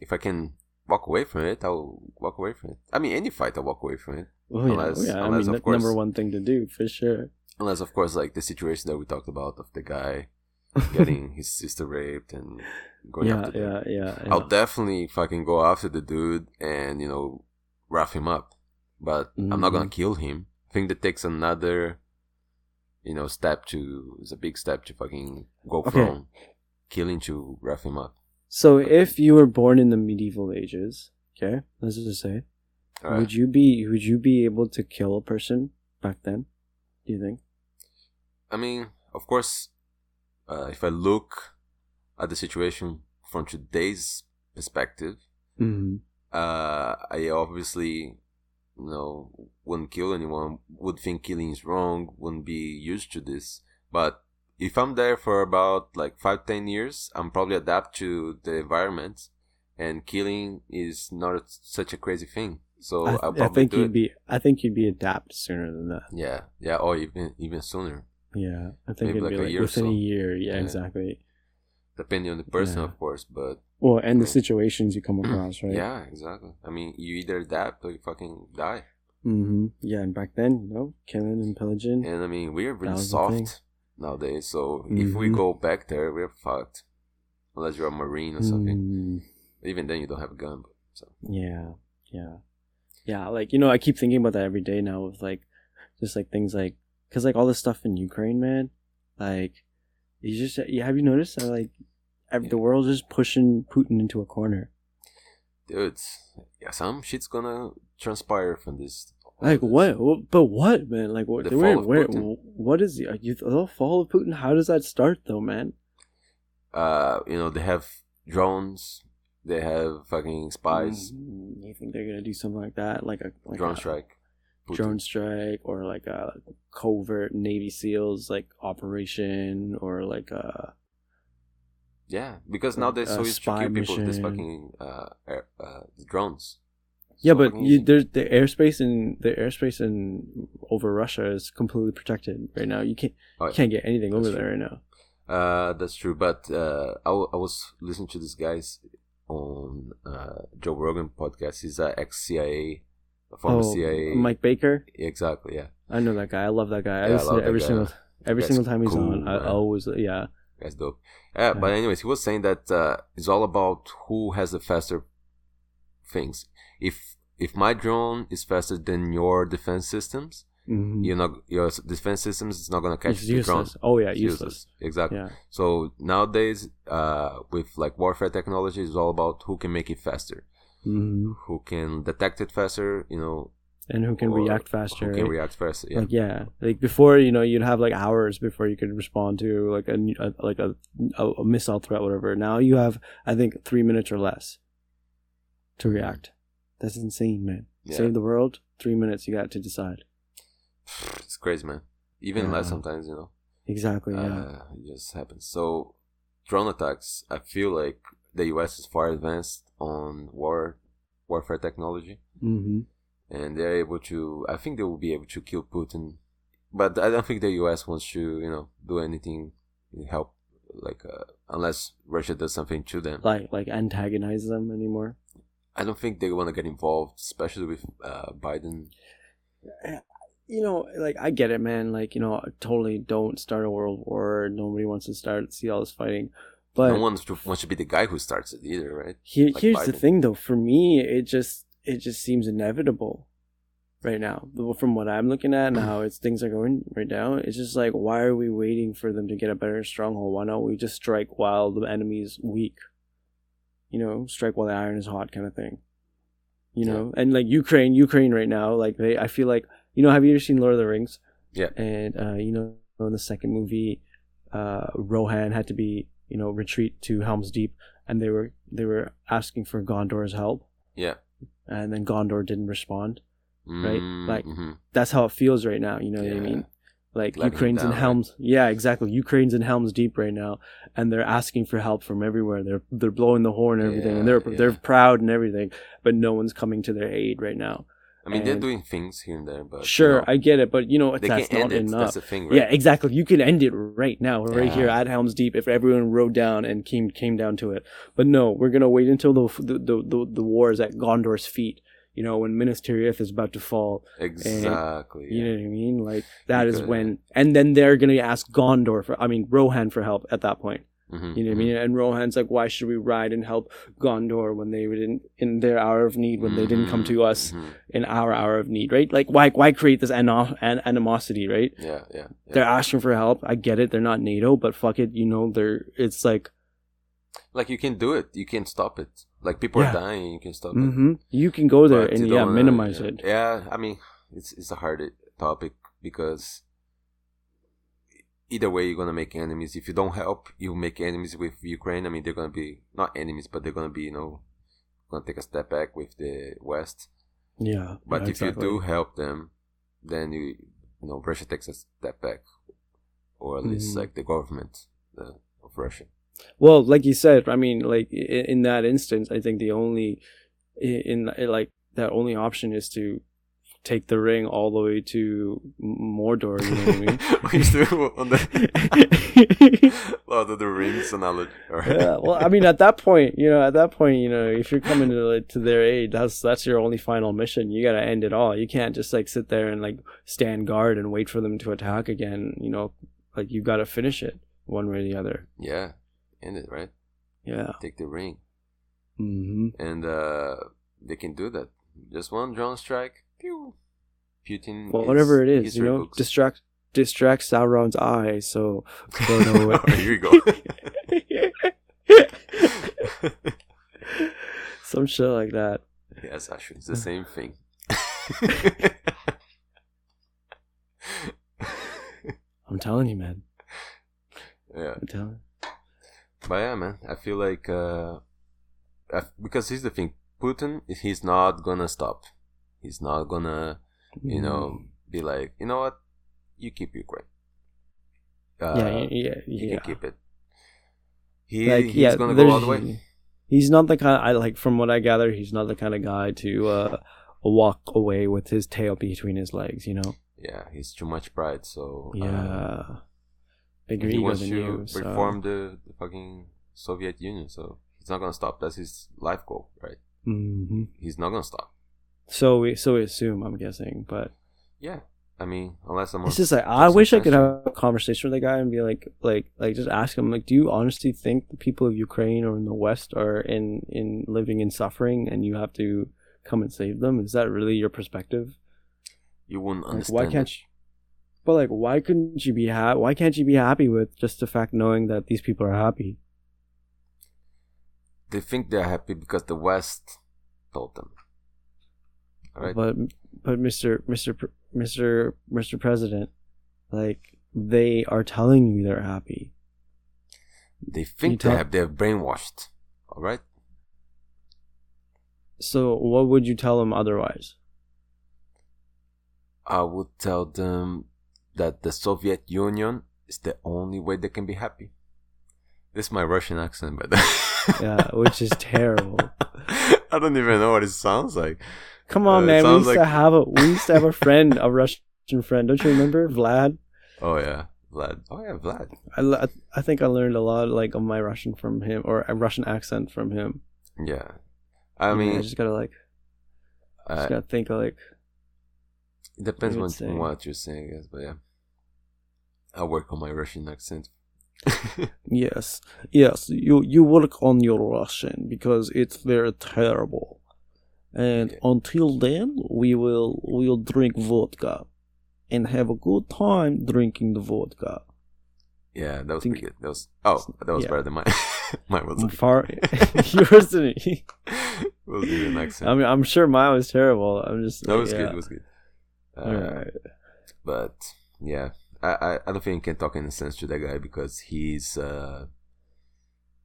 if I can walk away from it, I'll walk away from it. I mean, any fight, I'll walk away from it. Oh yeah, Unless- oh, yeah. I mean, of n- number one thing to do for sure. Unless, of course, like the situation that we talked about of the guy getting his sister raped and going yeah, after yeah, yeah, yeah. I'll definitely fucking go after the dude and you know rough him up, but I'm not gonna Mhm. kill him. I think that takes another, you know, step to. It's a big step to fucking go Okay. from killing to rough him up. So if you were born in the medieval ages, okay, let's just say, Alright. would you be would you be able to kill a person back then? Do you think? I mean, of course, uh, if I look at the situation from today's perspective, Mm-hmm. uh, I obviously, you know, wouldn't kill anyone. Would think killing is wrong. Wouldn't be used to this. But if I'm there for about like five, ten years, I'm probably adapt to the environment, and killing is not such a crazy thing. So I, th- probably I think you'd be I think you'd be adapt sooner than that. Yeah, yeah, or even even sooner, Yeah, I think Maybe it'd like be a like year within so. a year. Yeah, Yeah. exactly. depending on the person, Yeah. of course. But Well, and the situations you come across, right? yeah, exactly. I mean, you either adapt or you fucking die. Mm-hmm. Yeah, and back then, you know, killing and pillaging. And I mean, we're really thing. soft nowadays. So if we Mhm. go back there, we're fucked. Unless you're a marine or something. Mm, Even then, you don't have a gun. So yeah, yeah, yeah. Like you know, I keep thinking about that every day now. With like, just like things like, cause like all this stuff in Ukraine, man. Like, you just have you noticed that like, ev- the world is pushing Putin into a corner. dude, yeah, some shit's gonna transpire from this. Like this. what? But what, man? Like what? The Where? fall of Where? Putin. What is the, you, the fall of Putin? How does that start, though, man? Uh, you know, they have drones. They have fucking spies. Mm, You think they're gonna do something like that, like a like drone a strike. Drone strike, or like a covert Navy SEALs like operation, or like a Yeah, because now they're so used to kill people with this fucking uh, air, uh drones. yeah. So But you, there's the airspace in the airspace in over Russia is completely protected right now. You can't Oh, you can't get anything That's over true. there right now. Uh, that's true. But uh, I, w- I was listening to this guys on uh, Joe Rogan podcast. He's a ex CIA, a former oh, CIA. Mike Baker. Exactly. Yeah. I know that guy. I love that guy. Yeah, I listen love to that every guy. single every single time he's cool, on. I, I always yeah. That's dope. Yeah, but anyways, he was saying that uh, it's all about who has the faster things. If if my drone is faster than your defense systems, Mhm. you're not your defense systems is not gonna catch It's the drone. Oh yeah, It's useless. Exactly. Yeah. So nowadays, uh, with like warfare technology, it's all about who can make it faster, hmm who can detect it faster, you know, And who can or react faster? who can right? react faster. Yeah. Like yeah, like before you know you'd have like hours before you could respond to like a, a like a, a a missile threat whatever. Now you have I think three minutes or less to react. That's insane, man. Yeah. Save the world. Three minutes you got to decide. it's crazy, man. Even less sometimes, you know. Exactly. Yeah. Uh, it just happens. So, drone attacks. I feel like the U.S. is far advanced on war warfare technology, mm-hmm. and they're able to. I think they will be able to kill Putin, but I don't think the U.S. wants to, you know, do anything to help. Like, uh, unless Russia does something to them, Like like antagonize them anymore. I don't think they want to get involved, especially with uh, Biden. you know, like I get it, man. Like you know, I totally don't start a world war. Nobody wants to start see all this fighting, but no one wants to, be the guy who starts it either, right? here, like here's the thing, though. For me, it just it just seems inevitable right now. From what I'm looking at and how it's things are going right now, it's just like why are we waiting for them to get a better stronghold? Why don't we just strike while the enemy's weak? You know, strike while the iron is hot, kind of thing. You know, and like Ukraine, Ukraine right now, like they, I feel like you know, have you ever seen Lord of the Rings? Yeah. And uh, you know, in the second movie, uh, Rohan had to be you know retreat to Helm's Deep, and they were they were asking for Gondor's help, Yeah. and then Gondor didn't respond. Right, Mm, like- mhm. That's how it feels right now. You know what I mean? Like him Ukraine's in? Helms. Yeah, exactly. Ukraine's in Helm's Deep right now, and they're asking for help from everywhere. They're they're blowing the horn and everything, and they're yeah. they're proud and everything, but no one's coming to their aid right now. I mean, they're doing things here and there, but you sure, know, I get it, but you know they that's can end not it. enough. That's the thing, right? Yeah, exactly. You can end it right now, right Yeah. here at Helm's Deep, if everyone rode down and came came down to it. But no, we're gonna wait until the the the, the, the war is at Gondor's feet. You know, when Minas Tirith is about to fall. exactly. You yeah. know what I mean? Like that is Because- when, and then they're gonna ask Gondor for, I mean Rohan for help at that point. Mhm, You know what I mean? And Rohan's like, why should we ride and help Gondor when they didn't in their hour of need when they didn't come to us Mhm. in our hour of need, right? Like why why create this ano- an- animosity, right? Yeah, yeah. yeah. They're asking for help. I get it. They're not NATO, but fuck it. You know, they're. It's like, like you can do it. You can stop it. Like people Yeah. are dying. You can stop it. hmm you can go there But and yeah, minimize yeah. it. Yeah, I mean, it's it's a hard topic because either way you're gonna make enemies. If you don't help, you make enemies with Ukraine. I mean, they're gonna be not enemies, but they're gonna be you know gonna take a step back with the West. Yeah, But yeah, if you do help them, then you you know Russia takes a step back, or at least Mhm. like the government uh, of Russia. Well, like you said, I mean, like in, in that instance, I think the only in, in like that only option is to take the ring all the way to Mordor. You know what I mean? on the Lord of the Rings analogy. Alright. yeah, well, I mean, at that point, you know, at that point, you know, if you're coming to like, to their aid, that's that's your only final mission. You gotta end it all. You can't just like sit there and like stand guard and wait for them to attack again. You know, like you gotta finish it one way or the other. yeah, end it right. Yeah. Take the ring, hmm and uh they can do that. Just one drone strike. Pew. Putin. Well, is whatever it is, you know, books. distract distract Sauron's eye. So Frodo would- Oh, Here we go. some shit like that. yes, actually, it's the same thing. I'm telling you, man. yeah. I'm telling. But yeah, man, I feel like uh, I, because here's the thing: Putin, he's not gonna stop. He's not gonna, you know, be like, you know what, you keep Ukraine. Uh, yeah, yeah, yeah. he yeah. can keep it. He like he's yeah, gonna go all the way. He's not the kind. I like from what I gather, he's not the kind of guy to uh, walk away with his tail between his legs. You know. Yeah, he's too much pride. So uh, Yeah. Bigger he wants to you. So. reform the, the fucking Soviet Union. So he's not gonna stop. That's his life goal, right? hmm He's not gonna stop. So we so we assume. I'm guessing, but Yeah, I mean, unless I'm. it's just like I wish I could have a conversation with the guy and be like, like, like, just ask him, like, do you honestly think the people of Ukraine or in the West are in in living in suffering, and you have to come and save them? Is that really your perspective? You wouldn't Like, understand. why can't you? But like, why couldn't you be ha- Why can't you be happy with just the fact knowing that these people are happy? They think they're happy because the West told them. Right. But but Mister Pr- Mister Mister President, like they are telling you they're happy. They think they have they're brainwashed. All right. So what would you tell them otherwise? I would tell them that the Soviet Union is the only way they can be happy. This is my Russian accent, but Yeah, which is terrible. I don't even know what it sounds like. Come on, Uh, man. We used to have a we used to have a friend, a Russian friend. Don't you remember Vlad? Oh yeah, Vlad. Oh yeah, Vlad. I, I think I learned a lot like of my Russian from him or a Russian accent from him. Yeah. I mean, I just gotta like uh, just gotta think like it depends you on what you're saying, I guess. But yeah, I work on my Russian accent. yes, yes. You you work on your Russian because it's very terrible. And until then, we will we'll drink vodka, and have a good time drinking the vodka. yeah, that was Think- pretty good. That was oh, that was Yeah. better than mine. mine was like, Far yours didn't. it was even accent. I mean, I'm sure mine was terrible. I'm just. no, it was yeah. good. It was good. Uh, Alright. but yeah I, I i don't think you can talk any sense to that guy because he's uh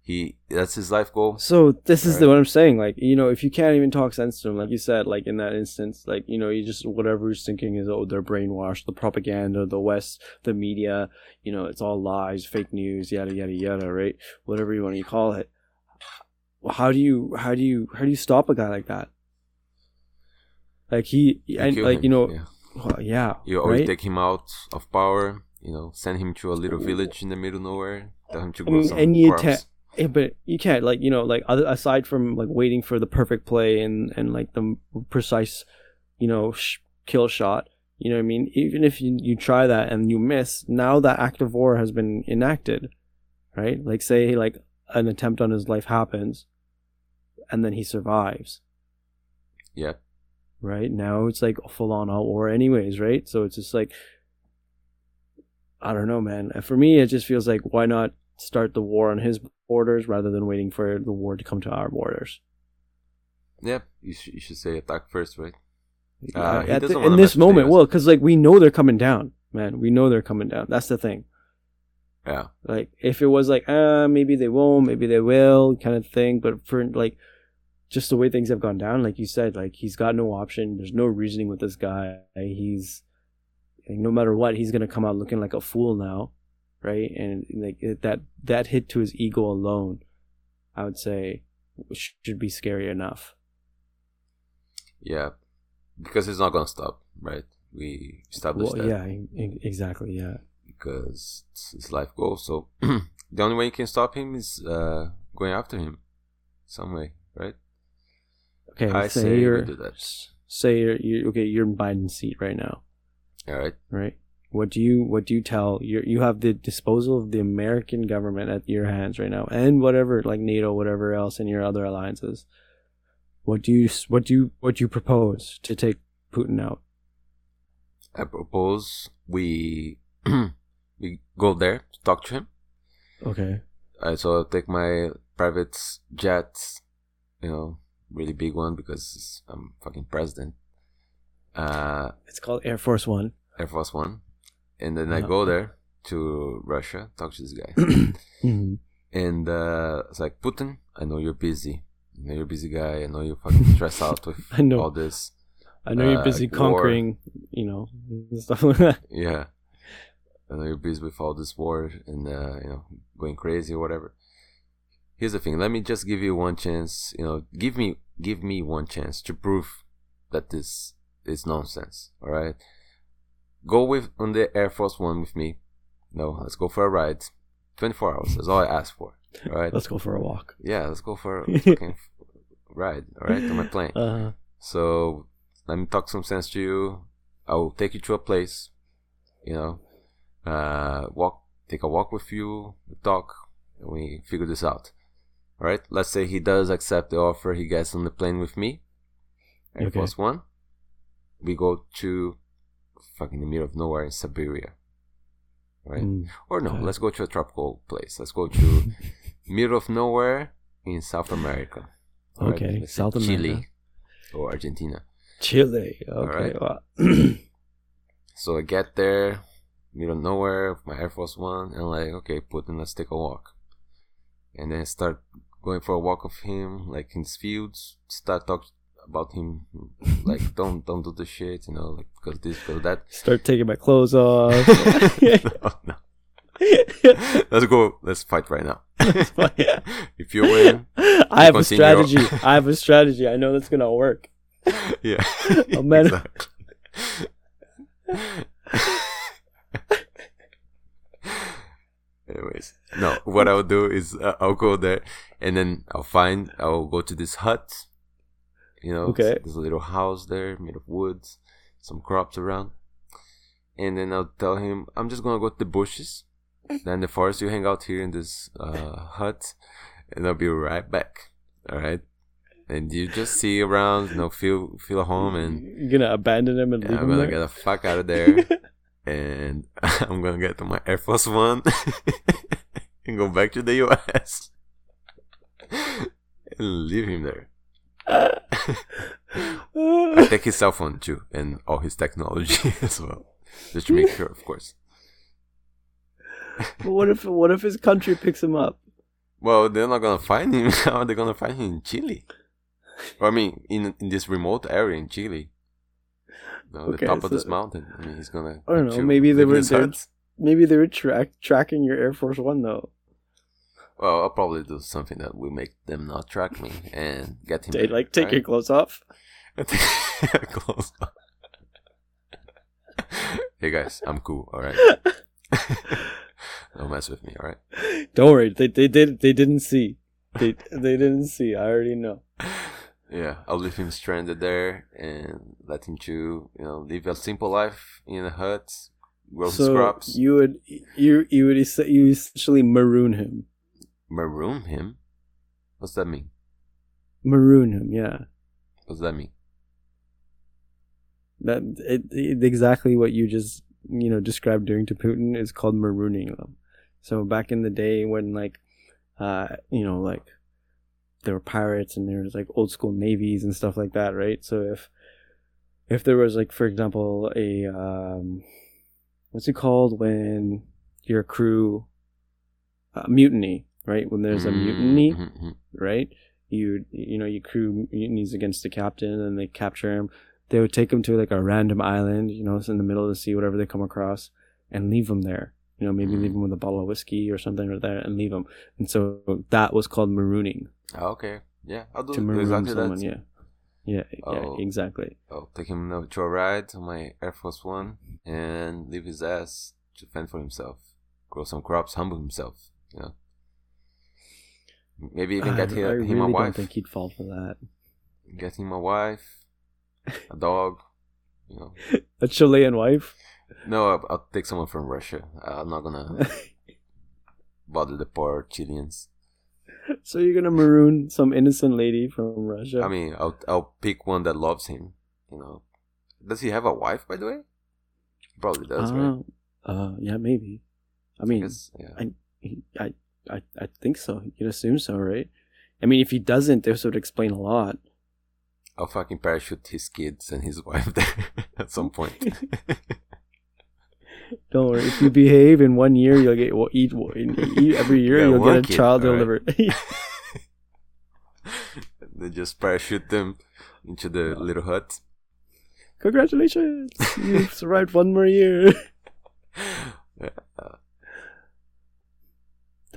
He that's his life goal. So this is the what I'm saying. Like you know, if you can't even talk sense to him like you said, like in that instance, like you know, you just whatever he's thinking is oh they're brainwashed, the propaganda, the West, the media, you know, it's all lies, fake news, yada yada yada, right? Whatever you want to call it. How do you how do you how do you stop a guy like that? Like he You and like him, you know, yeah. well, yeah, you always right? take him out of power. You know, send him to a little village in the middle of nowhere. Tell him to I grow mean, some crops. ta- Yeah, but you can't like you know like other, aside from like waiting for the perfect play and and like the precise you know sh- kill shot you know what i mean? Even if you, you try that and you miss now that act of war has been enacted right? Like say like an attempt on his life happens and then he survives. Yeah, right? Now it's like full-on out war anyways right? So it's just like i don't know man. For me it just feels like why not start the war on his borders rather than waiting for the war to come to our borders. Yeah. You should you should say attack first, right? Uh, the- in this mess with the moment well because like we know they're coming down man. We know they're coming down. That's the thing. Yeah, like if it was like uh maybe they won't maybe they will kind of thing. But for like just the way things have gone down like you said like he's got no option. There's no reasoning with this guy. He's like, no matter what he's gonna come out looking like a fool now right and like that that hit to his ego alone i would say should be scary enough yeah. Because it's not gonna stop, right? We established well, that yeah exactly yeah because it's his life goal. So the only way you can stop him is uh, going after him, some way, right? okay I say say you're do that. say you're, you okay you're in biden's seat right now All right. right? What do you what do you tell you you have the disposal of the American government at your hands right now, and whatever like NATO, whatever else, and your other alliances. What do you what do you what do you propose to take Putin out? I propose we we go there to talk to him. Okay, Uh, so I'll take my private jet, you know, really big one because I'm fucking president. Uh, it's called Air Force One. Air Force One, and then I go there to Russia, talk to this guy, hmm and uh, it's like Putin. I know you're busy. I know you're a busy guy. I know you're fucking stressed out with I know. all this. I know you're Uh, busy war. conquering, you know, stuff like that. Yeah, I know you're busy with all this war and uh, you know going crazy or whatever. Here's the thing. Let me just give you one chance. You know, give me give me one chance to prove that this is nonsense. All right, go with on the Air Force One with me. No, let's go for a ride. Twenty four hours. That's all I ask for. All right. Let's go for a walk. yeah, let's go for a fucking ride. All right, on my plane. Uh, So let me talk some sense to you. I will take you to a place, you know, uh, walk, take a walk with you, talk, and we figure this out. All right. Let's say he does accept the offer. He gets on the plane with me. Air Okay. Force One. We go to fucking the middle of nowhere in Siberia. Right. mm, Or no, okay. let's go to a tropical place. Let's go to middle of nowhere in South America. All right? Okay, Let's South Chile America. or Argentina. Chile. Okay. Alright. wow. So I get there, middle of nowhere, with my Air Force One, and like, okay, Putin, let's take a walk. And then I start going for a walk of him, like in his fields. Start talk about him, like don't don't do the shit, you know, like because this, because that. Start taking my clothes off. no, no. Let's go. Let's fight right now. If you win, I have a continue your- strategy. I have a strategy. I know that's gonna work. yeah. Oh, man. Anyways, no. What I'll do is uh, I'll go there, and then I'll find I'll go to this hut. You know, Okay. there's a little house there made of woods, some crops around, and then I'll tell him I'm just gonna go to the bushes, then the forest. You hang out here in this uh, hut, and I'll be right back. All right. And you just see around, you know, feel feel at home, and You're gonna abandon him and yeah, leave I'm gonna there? get the fuck out of there, and I'm gonna get to my Air Force One and go back to the US and leave him there. I take his cell phone too, and all his technology as well, just to make sure, of course. but what if what if his country picks him up? Well, they're not gonna find him. How are they gonna find him in Chile? I mean, in in this remote area in Chile. No, Okay, the top of this mountain. I mean, he's gonna. I don't know, maybe they were his there- hut. Maybe they were track tracking your Air Force One though. Well, I'll probably do something that will make them not track me and get him. They like take right? your clothes off. Close. hey guys, I'm cool. All right. Don't mess with me. All right. Don't worry, they they did they didn't see. They they didn't see. I already know. Yeah, I'll leave him stranded there and let him chew. You know, live a simple life in a hut, grow so crops, you would you you would you essentially maroon him. Maroon him. What's that mean? Maroon him, yeah. What's that mean? That it, it, exactly what you just you know described doing to Putin is called marooning them. So back in the day when like uh you know like there were pirates and there was like old school navies and stuff like that, right? So if if there was like for example a um what's it called when your crew uh, mutiny, right? When there's a mutiny, Mhm, mhm. right? You you know you crew mutinies against the captain and they capture him. They would take him to like a random island, you know, it's in the middle of the sea, whatever they come across, and leave him there. You know, maybe leave him with a bottle of whiskey or something or there, and leave him. And so that was called marooning Ah, okay. Yeah, I'll do to maroon exactly someone. that. Yeah, yeah, yeah, Oh. exactly. I'll take him to a ride on my Air Force One and leave his ass to fend for himself, grow some crops, humble himself. You know, maybe even get I, hi- I him really a don't think he'd fall for that. Get him a wife, a dog. You know, A Chilean wife. no, I'll, I'll take someone from Russia. I'm not gonna bother the poor Chileans. so you're gonna maroon some innocent lady from Russia? I mean, I'll I'll pick one that loves him. You know, does he have a wife? By the way, probably does, right? uh, uh, yeah, maybe. I mean, Because, yeah. I, I, I, I think so. You'd assume so, right? I mean, if he doesn't, this would explain a lot. I'll fucking parachute his kids and his wife there at some point. Don't worry. If you behave in one year, you'll get well, eat, eat every year. Yeah, you'll get a kid, child delivered. they just parachute them into the little hut. Congratulations! You've survived one more year. Yeah, uh,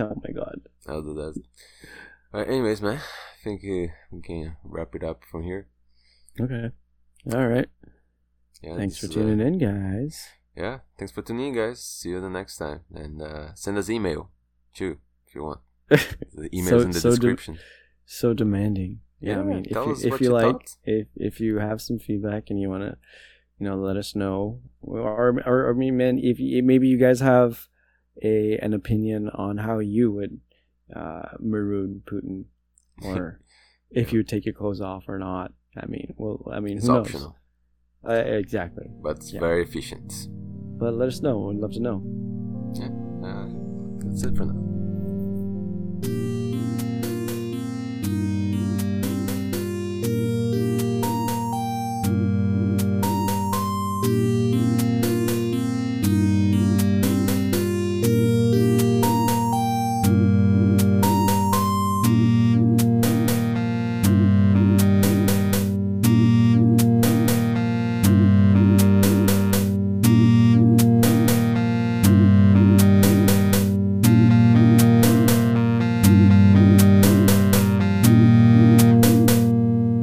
Oh my god. I'll do that. Alright, anyways, man, I think uh, we can wrap it up from here. Okay. All right. Yeah, Thanks for uh, tuning in, guys. Yeah, thanks for tuning in, guys. See you the next time, and uh, send us email too if you want. The email's So- in the so description. so demanding. Yeah, I mean, if you, if you you like, thought. if if you have some feedback and you want to, you know, let us know, or or, or I mean, man, if you, maybe you guys have a an opinion on how you would uh, maroon Putin, or if you would take your clothes off or not. I mean, well, I mean, it's who knows? optional, Uh, exactly. but it's Yeah. very efficient. But let us know. We'd love to know. Uh, that's it for now.